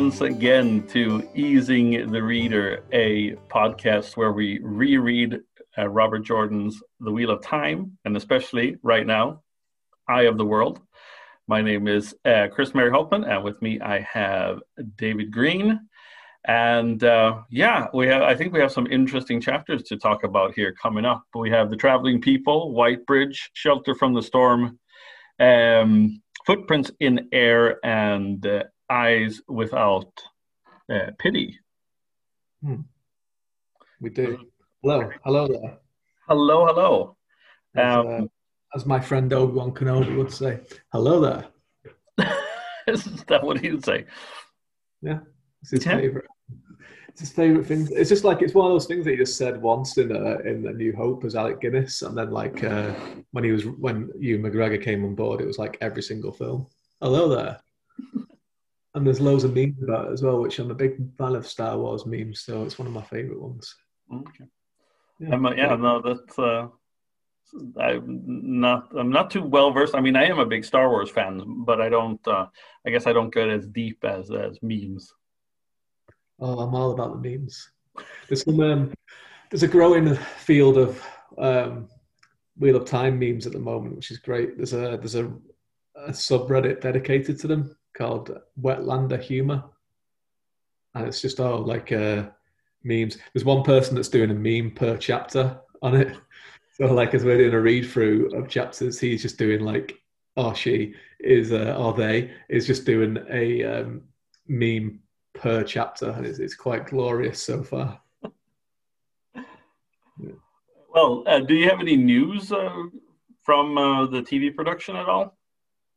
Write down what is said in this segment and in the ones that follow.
once again to Easing the Reader, a podcast where we reread uh, Robert Jordan's The Wheel of Time, and especially right now, Eye of the World. My name is uh, Chris Mary Hultman, and with me I have David Green. And uh, yeah, we have. I think we have some interesting chapters to talk about here coming up. We have the traveling people, Whitebridge, Shelter from the Storm, um, Footprints in Air, and uh, Eyes Without uh, Pity. Hmm. We do. Hello, hello there. Hello, hello. As, Um, uh, as my friend Obi Wan Kenobi would say, hello there. is that what he'd say? Yeah, It's his Yeah. favorite. It's his favorite thing. It's just like it's one of those things that he just said once in a, in A New Hope as Alec Guinness, and then like uh, when he was when Ewan McGregor came on board, it was like every single film. Hello there. And there's loads of memes about it as well, which I'm a big fan of Star Wars memes, so it's one of my favorite ones. Okay. Yeah. Uh, yeah, no, that's. Uh, I'm not. I'm not too well versed. I mean, I am a big Star Wars fan, but I don't. Uh, I guess I don't get as deep as as memes. Oh, I'm all about the memes. There's some um, there's a growing field of um, Wheel of Time memes at the moment, which is great. There's a there's a, a subreddit dedicated to them called Wetlander Humor, and it's just all like uh, memes. There's one person that's doing a meme per chapter on it. So like as we're doing a read through of chapters, he's just doing like, or she is, uh, or they is just doing a um, meme per chapter, and it's, it's quite glorious so far. Well, uh, do you have any news uh, from uh, the TV production at all?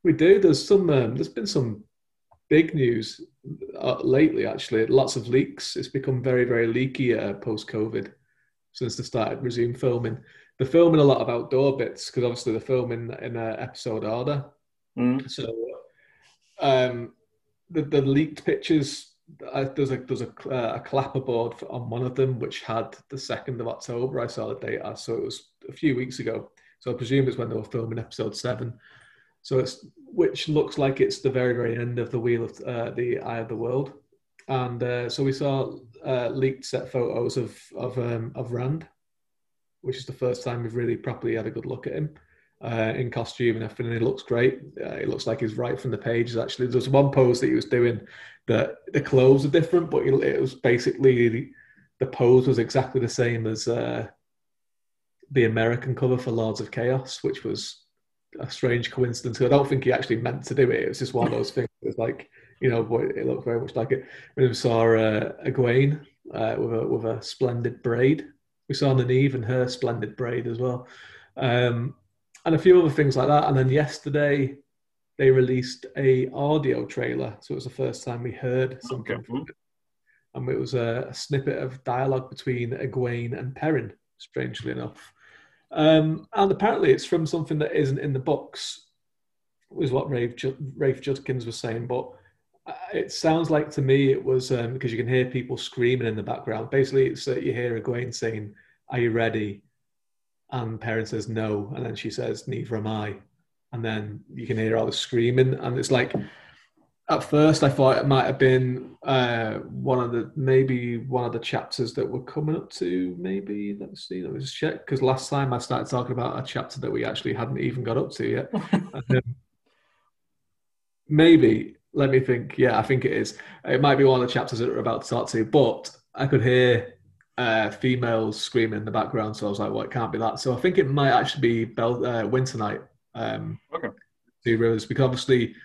We do. There's some. Um, there's been some big news uh, lately. Actually, lots of leaks. It's become very, very leaky uh, post COVID since they started resume filming. They're filming a lot of outdoor bits because obviously they're filming in uh, episode order. Mm. So, um, the the leaked pictures. I, there's a there's a, uh, a clapperboard for- on one of them which had the second of October. I saw the date as, so it was a few weeks ago. So I presume it's when they were filming episode seven. So it's which looks like it's the very very end of the wheel of uh, the Eye of the World, and uh, so we saw uh, leaked set photos of of um, of Rand, which is the first time we've really properly had a good look at him uh, in costume and everything. And he looks great. Uh, it looks like he's right from the pages. Actually, there's one pose that he was doing that the clothes are different, but it was basically the, the pose was exactly the same as uh, the American cover for Lords of Chaos, which was a strange coincidence. I don't think he actually meant to do it. It was just one of those things. It was like you know, boy, it looked very much like it. We saw uh, Egwene uh, with a with a splendid braid, we saw Nynaeve and her splendid braid as well, um, and a few other things like that. And then yesterday, they released a audio trailer, so it was the first time we heard something. Okay. from it. And it was a, a snippet of dialogue between Egwene and Perrin, strangely enough. Um, and apparently, it's from something that isn't in the books, was what Rafe, Rafe Judkins was saying. But uh, it sounds like to me it was um, because you can hear people screaming in the background. Basically, it's that you hear Egwene saying, "Are you ready?" And Perrin says no, and then she says, "Neither am I." And then you can hear all the screaming, and it's like at first I thought it might have been uh, one of the maybe one of the chapters that we're coming up to. Maybe let's see, let me just check because last time I started talking about a chapter that we actually hadn't even got up to yet. Um, maybe let me think. Yeah, I think it is. It might be one of the chapters that we're about to talk to, but I could hear uh, females screaming in the background, so I was like, "Well, it can't be that." So I think it might actually be Bel- uh, Winter Night. Um, Okay. Two Rivers, because obviously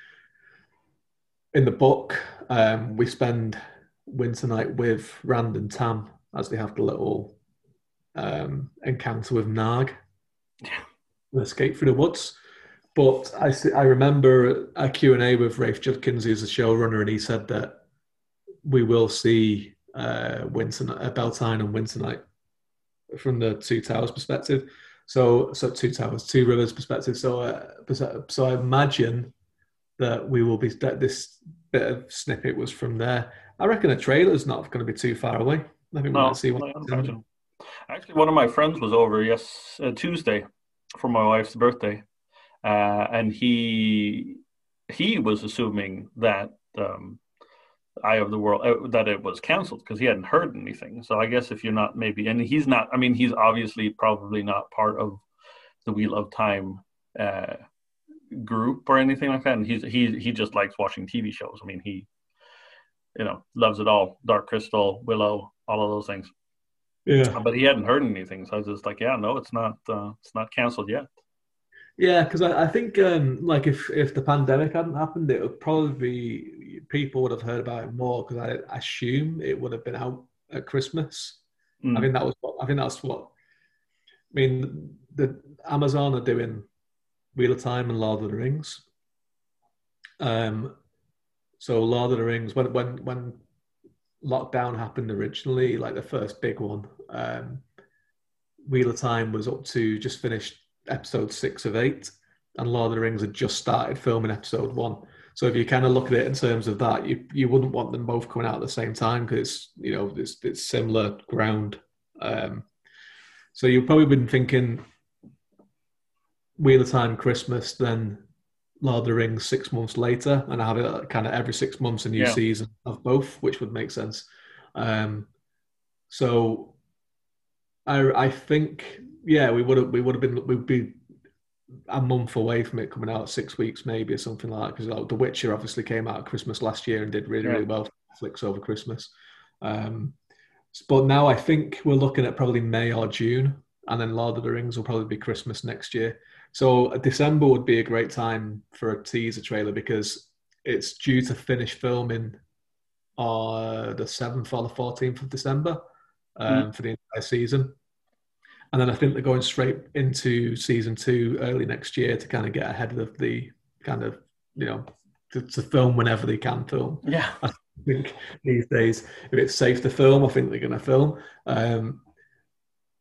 in the book um, we spend Winter Night with Rand and Tam as they have the little um, encounter with Nag, Yeah. and escape through the woods. But I, I remember a Q&A with Rafe Judkins, who's the showrunner, and he said that we will see uh, Winter, uh, Beltane and Winter Night from the Two Towers perspective. So, so Two Towers, Two Rivers perspective. So, uh, so I imagine that we will be that this bit of snippet was from there. I reckon a trailer's not going to be too far away. I think we No, might see one. Actually, one of my friends was over yes uh, Tuesday for my wife's birthday, uh, and he he was assuming that um, Eye of the World uh, that it was canceled because he hadn't heard anything. So I guess if you're not maybe, and he's not. I mean, he's obviously probably not part of the Wheel of Time uh, group or anything like that. And he's he he just likes watching TV shows. I mean, he you know loves it all. Dark Crystal, Willow, all of those things. Yeah, but he hadn't heard anything, so I was just like, yeah, no, it's not uh, it's not canceled yet. Yeah, because I, I, think um, like if if the pandemic hadn't happened, it would probably be people would have heard about it more because I assume it would have been out at Christmas. Mm. I think that was what I think that's what. I mean, the Amazon are doing Wheel of Time and Lord of the Rings. Um, so Lord of the Rings when when when lockdown happened originally, like the first big one, um, Wheel of Time was up to just finished episode six of eight, and Lord of the Rings had just started filming episode one. So if you kind of look at it in terms of that, you you wouldn't want them both coming out at the same time because you know it's it's similar ground. Um, so you've probably been thinking Wheel of Time Christmas, then Lord of the Rings six months later, and I have it kind of every six months a new yeah. season of both, which would make sense. Um, so I I think yeah, we would have we would have been we'd be a month away from it coming out, six weeks maybe or something like that. Because like, The Witcher obviously came out at Christmas last year and did really yeah. really well Netflix over Christmas. Um, but now I think we're looking at probably May or June, and then Lord of the Rings will probably be Christmas next year. So December would be a great time for a teaser trailer because it's due to finish filming on the seventh or the fourteenth of December um, mm. for the entire season and then I think they're going straight into season two early next year to kind of get ahead of the kind of you know to, to film whenever they can film. Yeah, I think these days if it's safe to film, I think they're going to film. Um,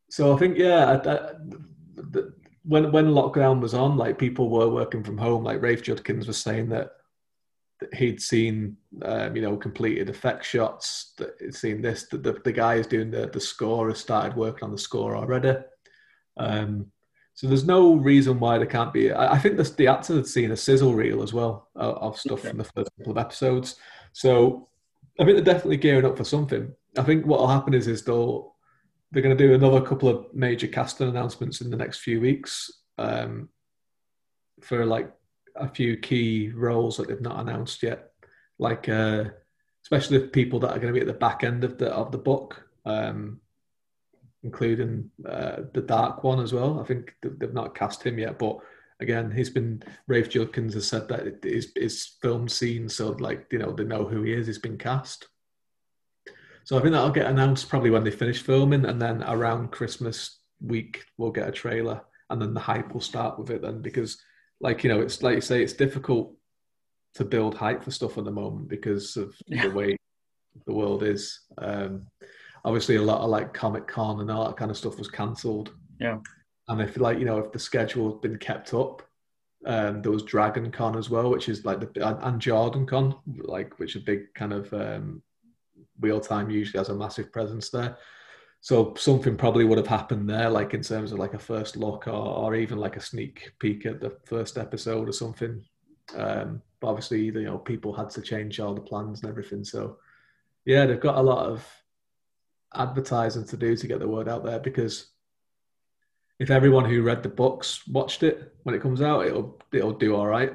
so I think yeah, I, I, the, when when lockdown was on, like people were working from home. Like Rafe Judkins was saying that he'd seen um, you know completed effect shots that he'd seen this That the, the guy who's doing the, the score has started working on the score already. Um, so there's no reason why there can't be i, I think this, the actors had seen a sizzle reel as well uh, of stuff from the first couple of episodes. So i think they're definitely gearing up for something. I think what will happen is is they'll they're going to do another couple of major casting announcements in the next few weeks um, for like a few key roles that they've not announced yet, like uh, especially the people that are going to be at the back end of the of the book, um, including uh, the Dark One as well. I think they've not cast him yet, but again, he's been Rafe Judkins has said that it is is film scene, so like you know they know who he is. He's been cast. So I think that'll get announced probably when they finish filming, and then around Christmas week we'll get a trailer, and then the hype will start with it then because like you know, it's like you say, it's difficult to build hype for stuff at the moment because of yeah. the way the world is. Um, obviously, a lot of like Comic Con and all that kind of stuff was cancelled. Yeah. And if like you know, if the schedule had been kept up, um, there was Dragon Con as well, which is like the and Jordan Con, like which are big kind of um, wheel time usually has a massive presence there. So something probably would have happened there, like in terms of like a first look or, or even like a sneak peek at the first episode or something. Um, but obviously, you know, people had to change all the plans and everything. So yeah, they've got a lot of advertising to do to get the word out there because if everyone who read the books watched it when it comes out, it'll it'll do all right.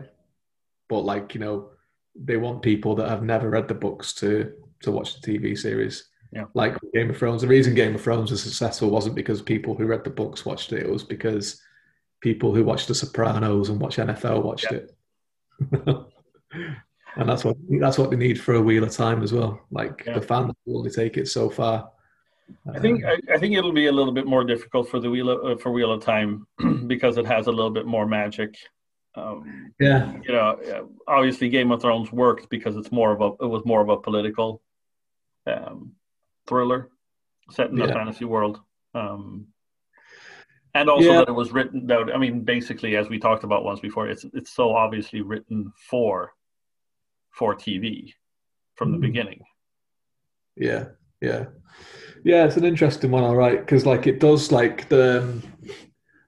But like you know, they want people that have never read the books to to watch the TV series. Yeah. Like Game of Thrones. The reason Game of Thrones was successful wasn't because people who read the books watched it. It was because people who watched The Sopranos and watch NFL watched yeah. it. and that's what that's what they need for a Wheel of Time as well. Like yeah. the fans will only take it so far. I think I, I, think it'll be a little bit more difficult for the wheel of, uh, for Wheel of Time because it has a little bit more magic. Um, yeah, you know, obviously Game of Thrones worked because it's more of a it was more of a political um, thriller set in yeah. a fantasy world. Um, and also yeah. that it was written out. I mean, basically, as we talked about once before, it's it's so obviously written for for TV from mm. the beginning. Yeah, yeah, yeah. It's an interesting one, all right, because like it does like the um,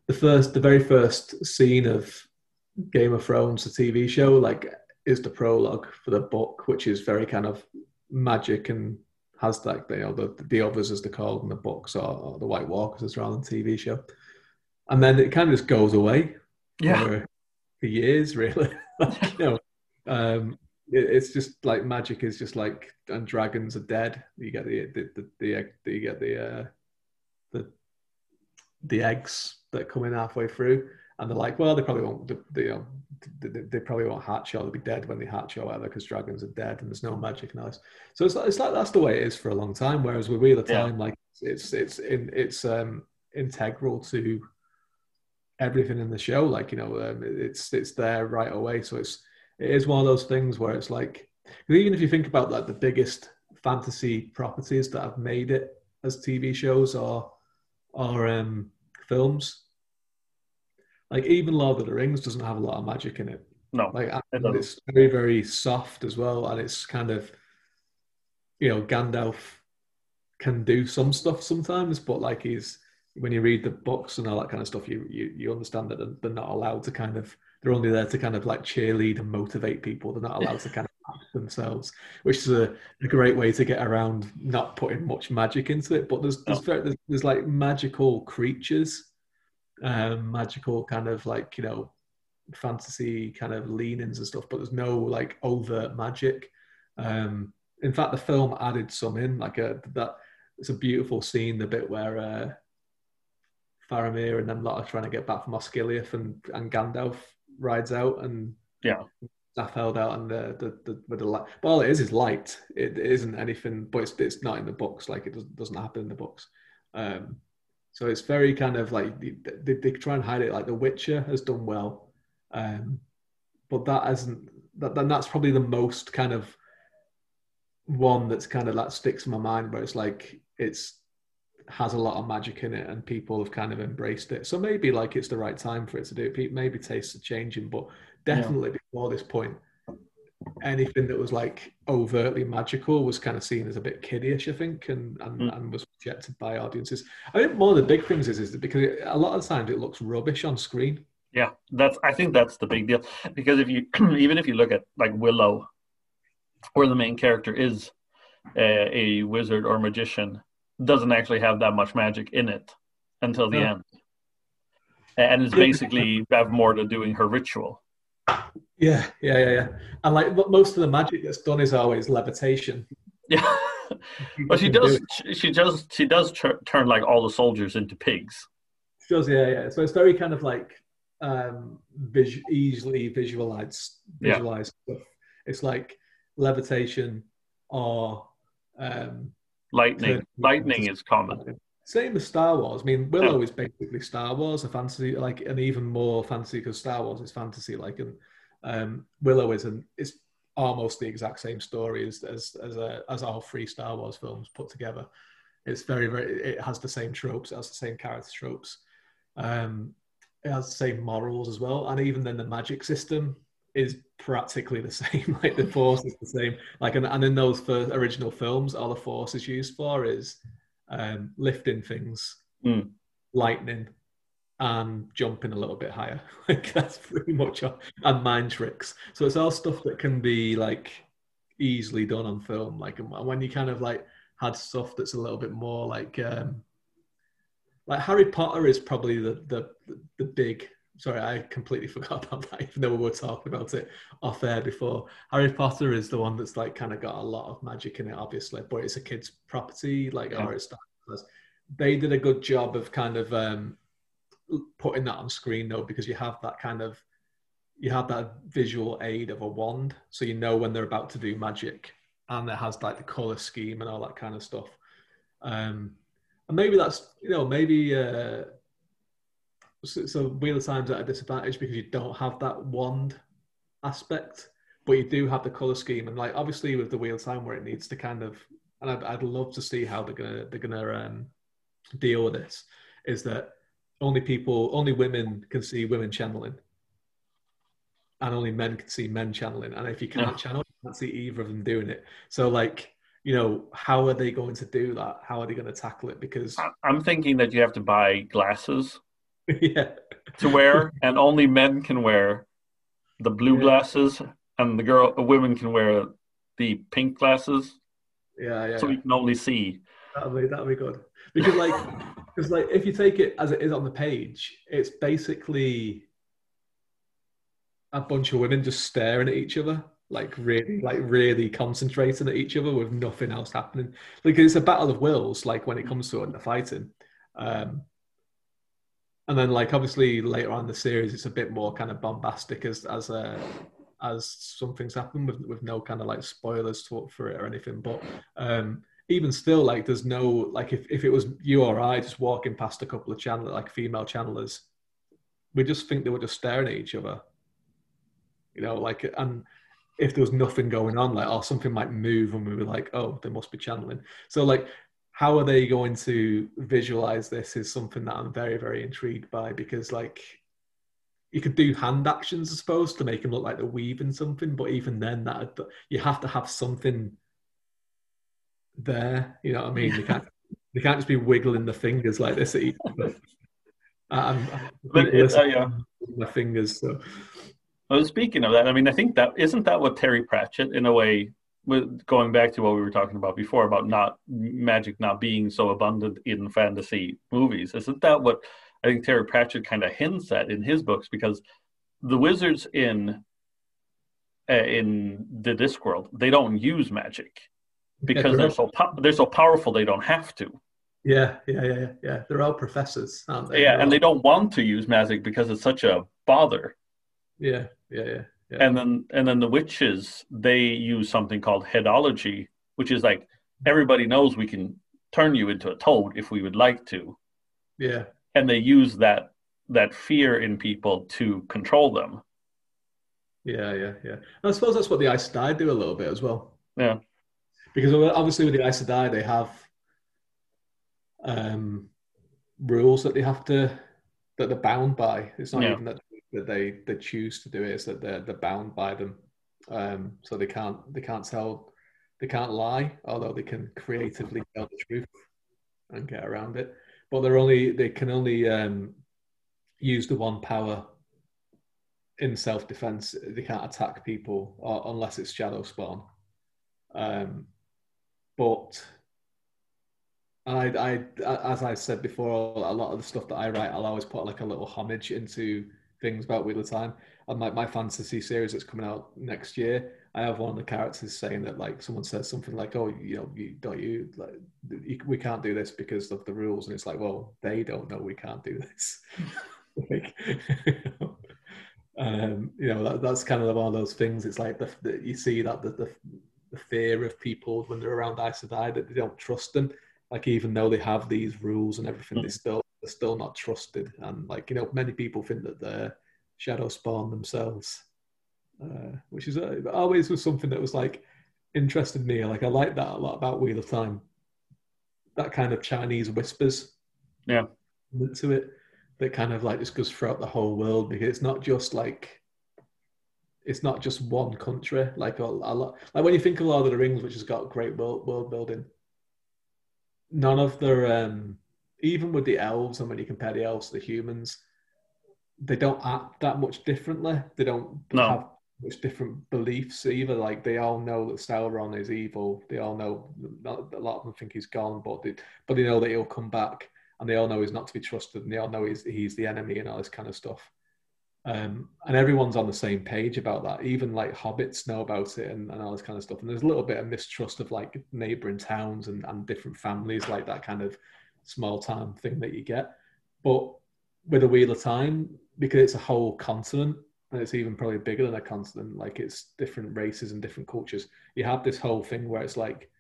the first, the very first scene of Game of Thrones, the TV show, like is the prologue for the book, which is very kind of magic and has like you know the the others as they're called in the books or, or the White Walkers as they're on the TV show, and then it kind of just goes away. Yeah. For, for years, really. like, you know, um, it, it's just like magic is just like and dragons are dead. You get the the the, the, egg, you get the uh, the the eggs that come in halfway through, and they're like, well, they probably won't. They, they, you know, they, they probably won't hatch or they'll be dead when they hatch or whatever because dragons are dead and there's no magic in this. So it's like, it's like that's the way it is for a long time. Whereas with Wheel of Yeah. Time, like it's it's in, it's um integral to everything in the show. Like you know, um, it's it's there right away. So it's it is one of those things where it's like even if you think about like the biggest fantasy properties that have made it as TV shows or or um, films, like even Lord of the Rings doesn't have a lot of magic in it. No. Like It it's very very soft as well, and it's kind of you know Gandalf can do some stuff sometimes, but like he's when you read the books and all that kind of stuff, you you, you understand that they're- not allowed to kind of they're only there to kind of like cheerlead and motivate people. They're not allowed to kind of act themselves, which is a, a great way to get around not putting much magic into it. But there's there's, very, there's, there's like magical creatures, um, magical kind of like you know fantasy kind of leanings and stuff, but there's no like overt magic. Um, in fact, the film added some in, like a that. It's a beautiful scene, the bit where uh, Faramir and them lot are trying to get back from Osgiliath, and and Gandalf rides out, and Yeah. staff held out, and the the, the with the light. But all it is is light. It, it isn't anything, but it's it's not in the books. Like it doesn't doesn't happen in the books. Um, so it's very kind of like they, they, try and hide it. Like The Witcher has done well, um, but that hasn't. That then that's probably the most kind of one that's kind of that sticks in my mind, where it's like it's has a lot of magic in it, and people have kind of embraced it. So maybe like it's the right time for it to do it. Maybe tastes are changing, but definitely before this point, anything that was like overtly magical was kind of seen as a bit kiddish, I think, and and, Mm. and was rejected by audiences. I think one of the big things is is that because it, a lot of the times it looks rubbish on screen. Yeah, that's. I think that's the big deal because if you even if you look at like Willow, where the main character is uh, a wizard or magician, doesn't actually have that much magic in it until the No. end, and it's basically have more to doing her ritual. Yeah, yeah, yeah, yeah. And like mo- most of the magic that's done is always levitation. Yeah, but she can do does. She, she does. She does tur- turn like all the soldiers into pigs. She does, yeah, yeah. So it's very kind of like um, vis- easily visualized, Yeah. visualized stuff. It's like levitation or um, Lightning. Turn- Lightning is common. same as Star Wars. I mean, Willow is basically Star Wars, a fantasy, like an even more fantasy because Star Wars is fantasy. Like, and um, Willow is an is almost the exact same story as as as, uh, as all three Star Wars films put together. It's very very. It has the same tropes. It has the same character tropes. Um, it has the same morals as well, and even then the magic system is practically the same. like the force is the same. Like and, and in those first original films, all the force is used for is um, lifting things, Mm. lightning, and jumping a little bit higher. like that's pretty much all, and mind tricks. So it's all stuff that can be like easily done on film. Like and when you kind of like had stuff that's a little bit more like um, like Harry Potter is probably the the the big. Sorry, I completely forgot about that. Even though we were talking about it off air before, Harry Potter is the one that's like kind of got a lot of magic in it, obviously, but it's a kid's property, like Yeah. or it's they did a good job of kind of um, putting that on screen though, because you have that kind of you have that visual aid of a wand, so you know when they're about to do magic, and it has like the color scheme and all that kind of stuff. Um, and maybe that's you know maybe uh, so, so Wheel of Time's at a disadvantage because you don't have that wand aspect, but you do have the color scheme, and like obviously with the Wheel of Time where it needs to kind of, and I'd, I'd love to see how they're gonna they're gonna um, deal with this, is that only people, only women can see women channeling, and only men can see men channeling, and if you can't Yeah. channel, you can't see either of them doing it. So like. You know, how are they going to do that? How are they going to tackle it? Because, I'm thinking that you have to buy glasses yeah, to wear, and only men can wear the blue Yeah. glasses, and the girl, women can wear the pink glasses. Yeah, yeah. So we can only see. That'll be that'll be good because like because like if you take it as it is on the page, it's basically a bunch of women just staring at each other, like really like really concentrating at each other with nothing else happening. Like it's a battle of wills, like when it comes to it, the fighting. Um, and then like obviously later on in the series, it's a bit more kind of bombastic as as uh, as some things happen with with no kind of like spoilers to, for it or anything, but. um even still, like there's no like if, if it was you or I just walking past a couple of channel like female channelers, we just think they were just staring at each other. You know, like and if there was nothing going on, like or something might move and we were like, oh, they must be channeling. So like how are they going to visualize this is something that I'm very, very intrigued by because like you could do hand actions, I suppose, to make them look like they're weaving something, but even then that you have to have something there. You know what I mean? They can't they can't just be wiggling the fingers like this at each other. I'm, I'm But it, uh, yeah. my fingers. So Well, speaking of that, I mean, I think that isn't that what Terry Pratchett, in a way, with going back to what we were talking about before about not magic not being so abundant in fantasy movies. Isn't that what I think Terry Pratchett kind of hints at in his books? Because the wizards in uh, in the Discworld they don't use magic because Yeah, they're so po- they're so powerful they don't have to. yeah, yeah, yeah, yeah, yeah. They're all professors, aren't they? Yeah, They're and they don't want to use magic because it's such a bother. Yeah, yeah, yeah, yeah. and then and then the witches they use something called headology which is like everybody knows we can turn you into a toad if we would like to yeah, and they use that that fear in people to control them yeah, yeah, yeah. And I suppose that's what the Aes Sedai do a little bit as well. yeah because obviously with the Aes Sedai they have um, rules that they have to that they're bound by. It's not Yeah. even that, that they they choose to do it; it's that they're they're bound by them. Um, so they can't they can't tell they can't lie, although they can creatively tell the truth and get around it. But they're only they can only um, use the one power in self defense. They can't attack people or, unless it's shadow spawn. Um, but I, I, as I said before, a lot of the stuff that I write, I'll always put like a little homage into things about Wheel of Time. And like my fantasy series that's coming out next year, I have one of the characters saying that like someone says something like, "Oh, you know, you don't you like you, we can't do this because of the rules," and it's like, well, they don't know we can't do this. like, um, you know, that, that's kind of one of those things. It's like the, the you see that the, the the fear of people when they're around Aes Sedai that they don't trust them. Like even though they have these rules and everything, they still they're still not trusted. And like you know, many people think that they're shadow spawn themselves, uh, which is uh, always was something that was like interested me. Like I like that a lot about Wheel of Time. That kind of Chinese whispers, Yeah. to it that kind of like just goes throughout the whole world because it's not just like it's not just one country. Like a, a lot, like when you think of Lord of the Rings, which has got great world, world building, none of their um, even with the elves, and when you compare the elves to the humans, they don't act that much differently. They don't No. have much different beliefs either. Like they all know that Sauron is evil. They all know a lot of them think he's gone, but they, but they know that he'll come back, and they all know he's not to be trusted, and they all know he's he's the enemy and all this kind of stuff. Um, and everyone's on the same page about that. Even like hobbits know about it and, and all this kind of stuff. And there's a little bit of mistrust of like neighboring towns and, and different families, like that kind of small town thing that you get. But with a Wheel of Time, because it's a whole continent and it's even probably bigger than a continent, like it's different races and different cultures, you have this whole thing where it's like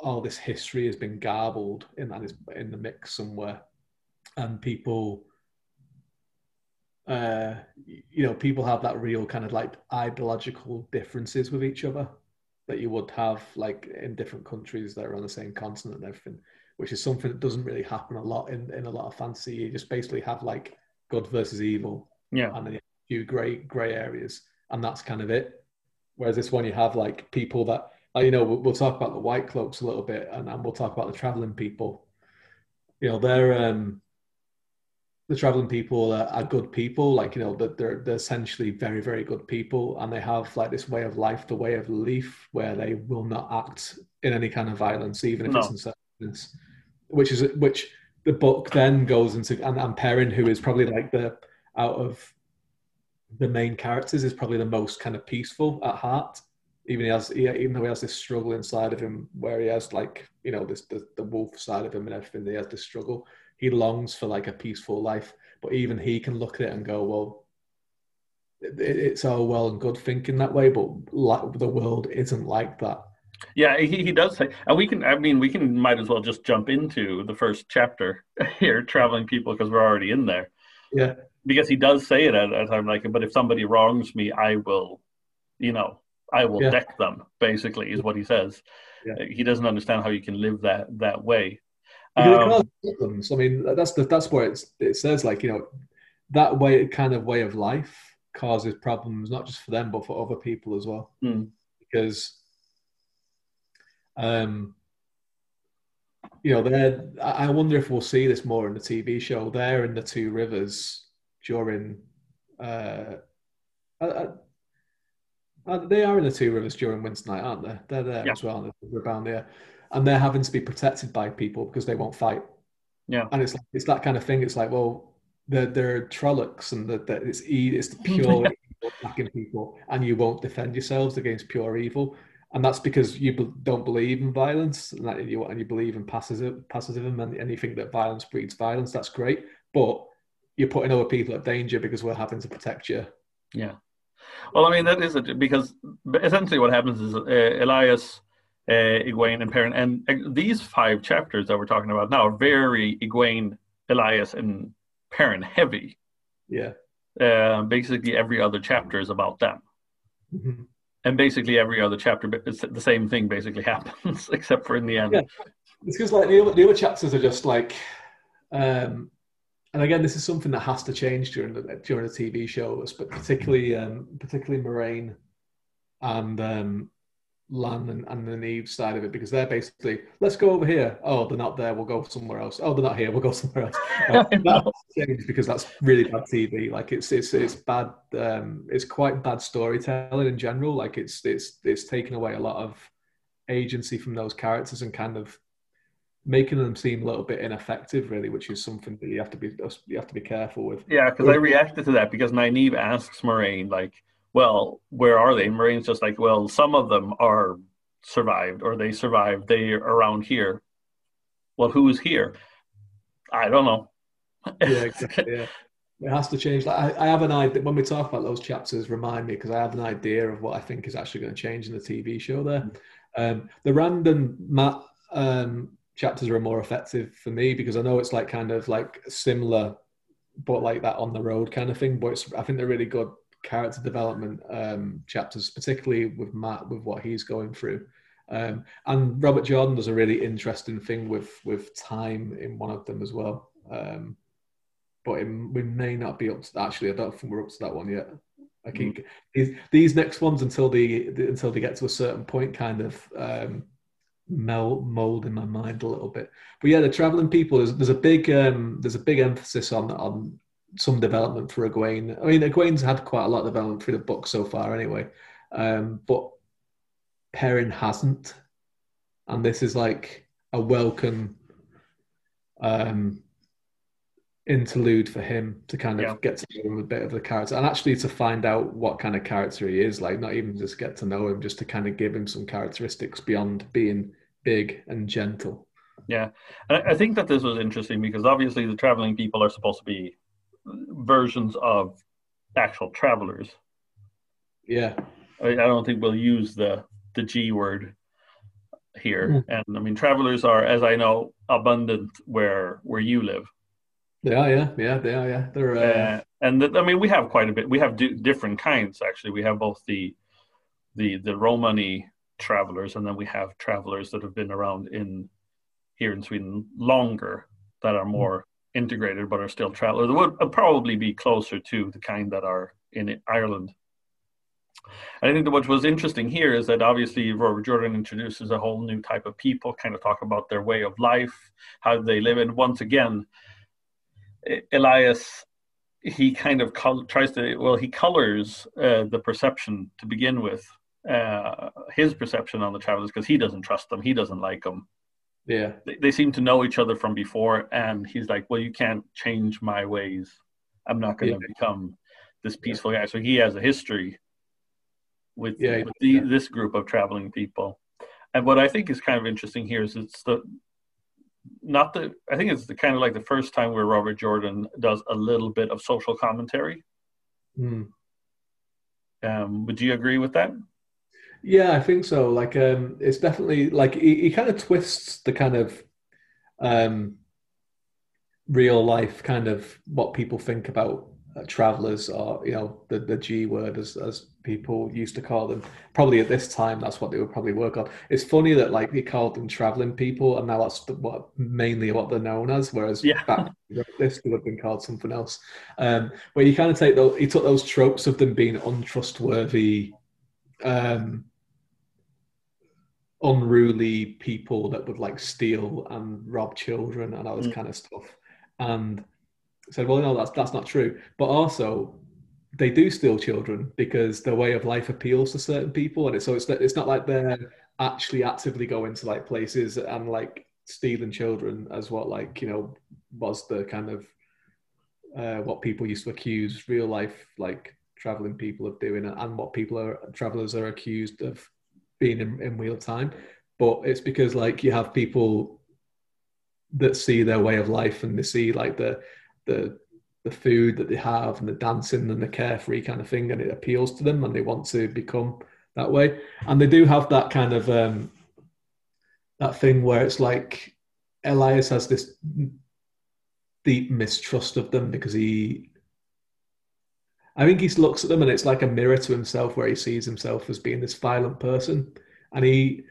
all this history has been garbled in, and it's in the mix somewhere. And people uh, you know, people have that real kind of like ideological differences with each other that you would have like in different countries that are on the same continent and everything, which is something that doesn't really happen a lot in, in a lot of fantasy. You just basically have like good versus evil Yeah. and then you have a few grey grey areas, and that's kind of it. Whereas this one, you have like people that, like, you know, we'll, we'll talk about the white cloaks a little bit, and, and we'll talk about the traveling people. You know, they're um, the traveling people are, are good people. Like you know, that they're they're essentially very very good people, and they have like this way of life, the way of life, where they will not act in any kind of violence, even if No. it's in self-defense. Which is which the book then goes into and, and Perrin, who is probably like the out of the main characters, is probably the most kind of peaceful at heart. Even he has, he, even though he has this struggle inside of him, where he has like you know this the, the wolf side of him and everything, he has this struggle. He longs for like a peaceful life, but even he can look at it and go, well, it, it's all well and good thinking that way, but like, the world isn't like that. Yeah, he, he does say, and we can. I mean, we can might as well just jump into the first chapter here, traveling people, because we're already in there. Yeah. Because he does say it at a time like, but if somebody wrongs me, I will, you know, I will Yeah. deck them. Basically, is what he says. Yeah. He doesn't understand how you can live that that way. Um, problems. I mean, that's the that's where it's, it says like you know that way kind of way of life causes problems not just for them but for other people as well. Hmm. Because, um, you know, they're. I wonder if we'll see this more in the TV show. They're in the two rivers during. Uh, uh, uh, they are in the two rivers during winter night, aren't they? They're there Yeah. as well. They're bound there, and they're having to be protected by people because they won't fight. Yeah. and it's like it's that kind of thing. It's like, well, they're they're Trollocs, and that that it's it's the pure evil attacking people, and you won't defend yourselves against pure evil, and that's because you be- don't believe in violence, and that you and you believe in passive pacifism, and anything that violence breeds violence. That's great, but you're putting other people at danger because we're having to protect you. Yeah. Well, I mean, that is it because essentially what happens is uh, Elyas, uh, Egwene, and Perrin, and uh, these five chapters that we're talking about now are very Egwene, Elyas, and Perrin heavy. Yeah. Uh, basically, every other chapter is about them. Mhm. And basically, every other chapter, it's the same thing basically happens, except for in the end. Yeah. It's because like the other, the other chapters are just like, um, and again, this is something that has to change during the during the TV shows, but particularly um, particularly Moiraine and um, Lan and, and Nynaeve side of it, because they're basically let's go over here. Oh, they're not there. We'll go somewhere else. Oh, they're not here. We'll go somewhere else. Uh, I know. that has to change because that's really bad TV. Like it's it's it's bad. Um, it's quite bad storytelling in general. Like it's it's it's taken away a lot of agency from those characters and kind of making them seem a little bit ineffective, really, which is something that you have to be you have to be careful with. Yeah, because I reacted to that because Nynaeve asks Moiraine, like, well, where are they? And Moiraine's just like, well, some of them are survived or they survived. They are around here. Well, who's here? I don't know. Yeah, exactly. Yeah. It has to change. Like I, I have an idea when we talk about those chapters. Remind me because I have an idea of what I think is actually going to change in the TV show. There, um, the random Matt um, chapters are more effective for me because I know it's like kind of like similar, but like that on the road kind of thing. But it's, I think they're really good character development um, chapters, particularly with Mat with what he's going through. Um, and Robert Jordan does a really interesting thing with with time in one of them as well. Um, but it, we may not be up to actually. I don't think we're up to that one yet. I keep these, these next ones until they until they get to a certain point, kind of um, mel, mold in my mind a little bit. But yeah, the traveling people there's, there's a big um, there's a big emphasis on on some development for Egwene. I mean, Egwene's had quite a lot of development through the book so far, anyway. Um, but Perrin hasn't, and this is like a welcome um, interlude for him to kind of Yeah. get to know him a bit of the character, and actually to find out what kind of character he is. Like, not even just get to know him, just to kind of give him some characteristics beyond being big and gentle. Yeah, and I I think that this was interesting because obviously the traveling people are supposed to be versions of actual travelers. Yeah, I, I don't think we'll use the the G word here. And I mean, travelers are, as I know, abundant where where you live. they are. Yeah, yeah, they are. Yeah, they're. Uh, Uh, and th- I mean, we have quite a bit. We have d- different kinds actually. We have both the the the Romani travelers, and then we have travelers that have been around in here in Sweden longer that are more integrated but are still travelers. They would uh, probably be closer to the kind that are in Ireland. And I think that what was interesting here is that obviously Robert Jordan introduces a whole new type of people, kind of talk about their way of life, how they live, and once again, Elyas he kind of col- tries to well he colors uh, the perception to begin with uh, his perception on the travelers because he doesn't trust them, he doesn't like them. Yeah, they, they seem to know each other from before, and he's like, "Well, you can't change my ways. I'm not going to yeah. become this peaceful yeah. guy." So he has a history with, yeah, with the, this group of traveling people. And what I think is kind of interesting here is it's the not the I think it's the kind of like the first time where Robert Jordan does a little bit of social commentary. Mm. Um, would you agree with that? Yeah, I think so. Like, um, it's definitely like he, he kind of twists the kind of um, real life kind of what people think about uh, travelers or you know the the G word as as people used to call them. Probably at this time, that's what they would probably work on. It's funny that like he called them traveling people, and now that's the, what mainly what they're known as. Whereas yeah. back this would have been called something else. Um, where you kind of take those, he took those tropes of them being untrustworthy, um, unruly people that would like steal and rob children and all this mm. kind of stuff, and said, "Well, no, that's that's not true." But also, they do steal children because their way of life appeals to certain people, and it's, so it's it's not like they're actually actively going to like places and like stealing children as what like you know was the kind of uh, what people used to accuse real life like traveling people of doing and what people are travelers are accused of being in, in real time but it's because like you have people that see their way of life and they see like the the the food that they have and the dancing and the carefree kind of thing, and it appeals to them, and they want to become that way. And they do have that kind of um, that thing where it's like Elyas has this deep mistrust of them because he I think he looks at them and it's like a mirror to himself where he sees himself as being this violent person. And he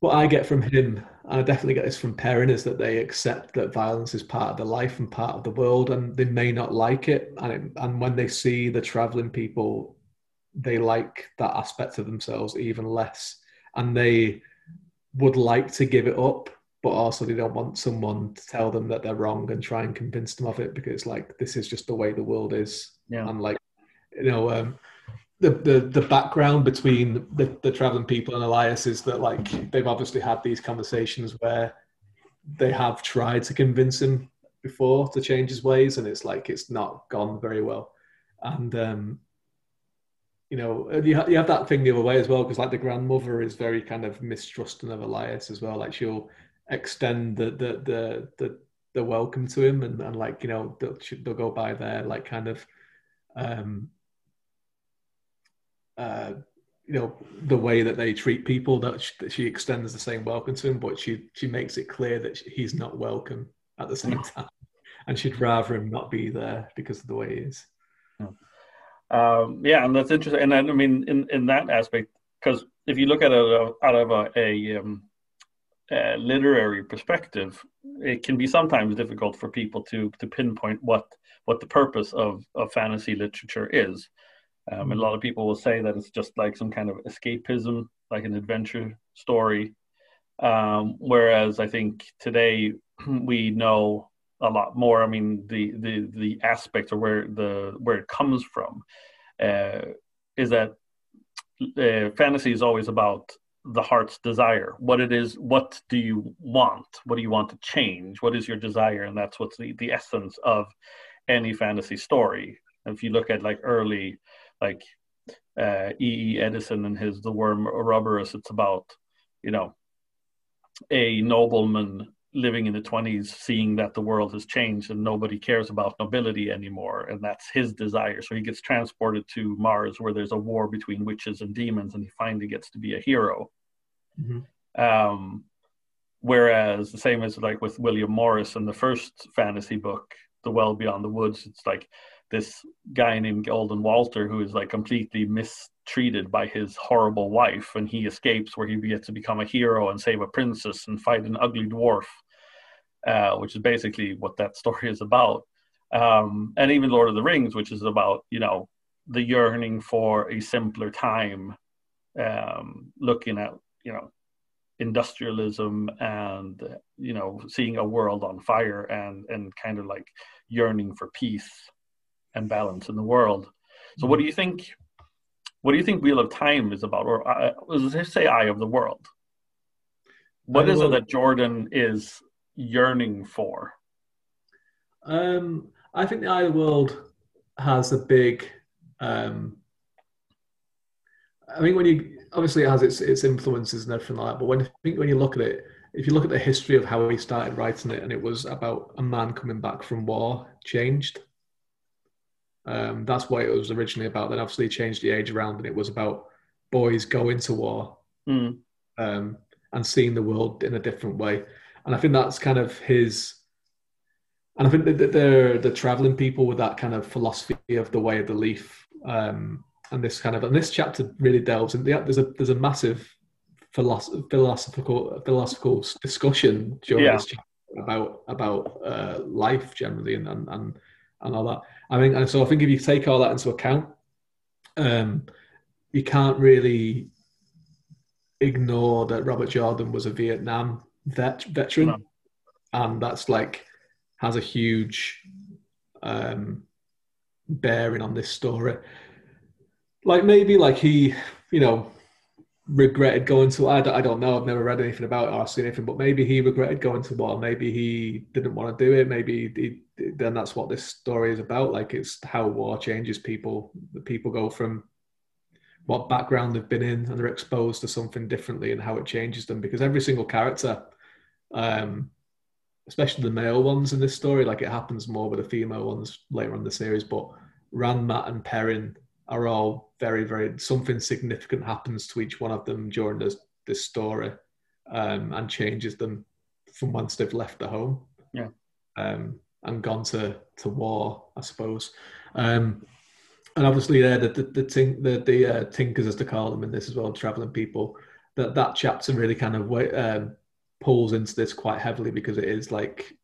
what I get from him and I definitely get this from Perrin, is that they accept that violence is part of their life and part of the world, and they may not like it. And it, and when they see the traveling people, they like that aspect of themselves even less, and they would like to give it up, but also they don't want someone to tell them that they're wrong and try and convince them of it because like this is just the way the world is. Yeah. And like you know, um, the, the the background between the, the traveling people and Elyas is that like they've obviously had these conversations where they have tried to convince him before to change his ways and it's like it's not gone very well and um you know you, ha- you have that thing the other way as well because like the grandmother is very kind of mistrusting of Elyas as well like she'll extend the the the the, the welcome to him and, and like you know they'll, they'll go by there like kind of um uh, you know the way that they treat people that she, that she, extends the same welcome to him but she she makes it clear that he's not welcome at the same time. And she'd rather him not be there because of the way he is. Um, yeah and that's interesting. And i mean in in that aspect because if you look at it out of a, a, um, a literary perspective it can be sometimes difficult for people to to pinpoint what what the purpose of, of fantasy literature is um, a lot of people will say that it's just like some kind of escapism, like an adventure story. Um, whereas I think today we know a lot more. I mean, the the the aspect or where the where it comes from uh, is that uh, fantasy is always about the heart's desire. What it is, what do you want? What do you want to change? What is your desire? And that's what's the the essence of any fantasy story. If you look at like early like uh, E. E. Eddison and his The Worm Ouroboros. It's about you know a nobleman living in the 20s seeing that the world has changed and nobody cares about nobility anymore and that's his desire so he gets transported to mars where there's a war between witches and demons and he finally gets to be a hero mm-hmm. um, whereas the same as like with william morris in the first fantasy book the well beyond the woods it's like this guy named Golden Walter who is like completely mistreated by his horrible wife, and he escapes where he gets to become a hero and save a princess and fight an ugly dwarf, uh, which is basically what that story is about. Um, and even Lord of the Rings, which is about you know the yearning for a simpler time, um, looking at you know industrialism and you know seeing a world on fire and and kind of like yearning for peace and balance in the world. So, what do you think? what do you think Wheel of Time is about, or uh, let's say Eye of the World? What is it that Jordan is yearning for? Um, I think the Eye of the World has a big. Um, I think when you obviously it has its its influences and everything like that, but when I think when you look at it, if you look at the history of how he started writing it, and it was about a man coming back from war, changed. Um, that's what it was originally about. Then obviously changed the age around, and it was about boys going to war mm. um, and seeing the world in a different way. And I think that's kind of his. And I think that they're the traveling people with that kind of philosophy of the way of the leaf, um, and this kind of and this chapter really delves into. There's a there's a massive philosoph- philosophical philosophical discussion during yeah. this chapter about about uh, life generally and, and and and all that. I mean, and so I think if you take all that into account, um, you can't really ignore that Robert Jordan was a Vietnam vet veteran, no. and that's like has a huge um, bearing on this story. Like maybe like he, you know, regretted going to I don't, I don't know I've never read anything about it or seen anything but maybe he regretted going to war maybe he didn't want to do it. Maybe he, then that's what this story is about. Like it's how war changes people. The people go from what background they've been in and they're exposed to something differently and how it changes them. Because every single character um especially the male ones in this story like it happens more with the female ones later on in the series but Rand Mat and Perrin are all very, very something significant happens to each one of them during this this story, um, and changes them from once they've left the home, yeah, um, and gone to to war, I suppose. Um, and obviously, there the the the, tink, the, the uh, tinkers, as to call them in this as well, traveling people. That that chapter really kind of um, pulls into this quite heavily because it is like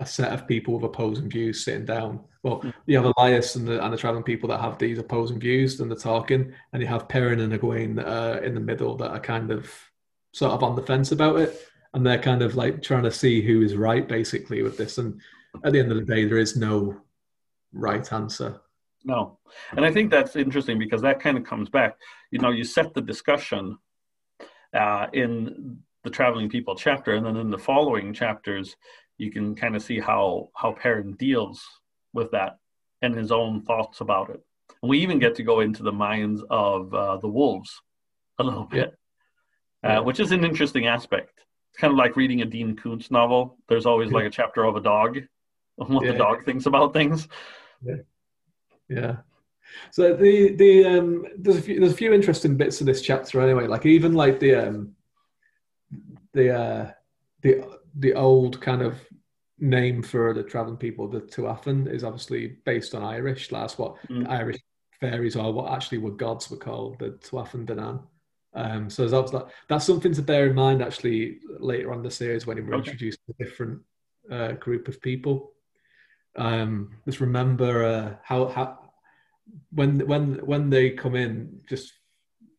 a set of people with opposing views sitting down. Well, mm. you have Elyas and the, and the traveling people that have these opposing views and they're talking, and you have Perrin and Egwene uh, in the middle that are kind of sort of on the fence about it, and they're kind of like trying to see who is right basically with this. And at the end of the day, there is no right answer. No, and I think that's interesting because that kind of comes back. You know, you set the discussion uh, in the traveling people chapter, and then in the following chapters, you can kind of see how how Perrin deals with that and his own thoughts about it. And we even get to go into the minds of uh, the wolves a little bit, yeah. uh, which is an interesting aspect. It's kind of like reading a Dean Koontz novel. There's always like a chapter of a dog, what yeah. the dog thinks about things. Yeah. Yeah. So the the um there's a few there's a few interesting bits of this chapter anyway. Like even like the um the uh the the old kind of name for the traveling people, the Tuatha'an, is obviously based on Irish. That's what mm. Irish fairies are, what actually were gods were called, the Tuathan Danann. Um, so that's, that's something to bear in mind actually later on the series when we're okay. introduced to a different uh, group of people. Um, just remember uh, how, how when when when they come in, just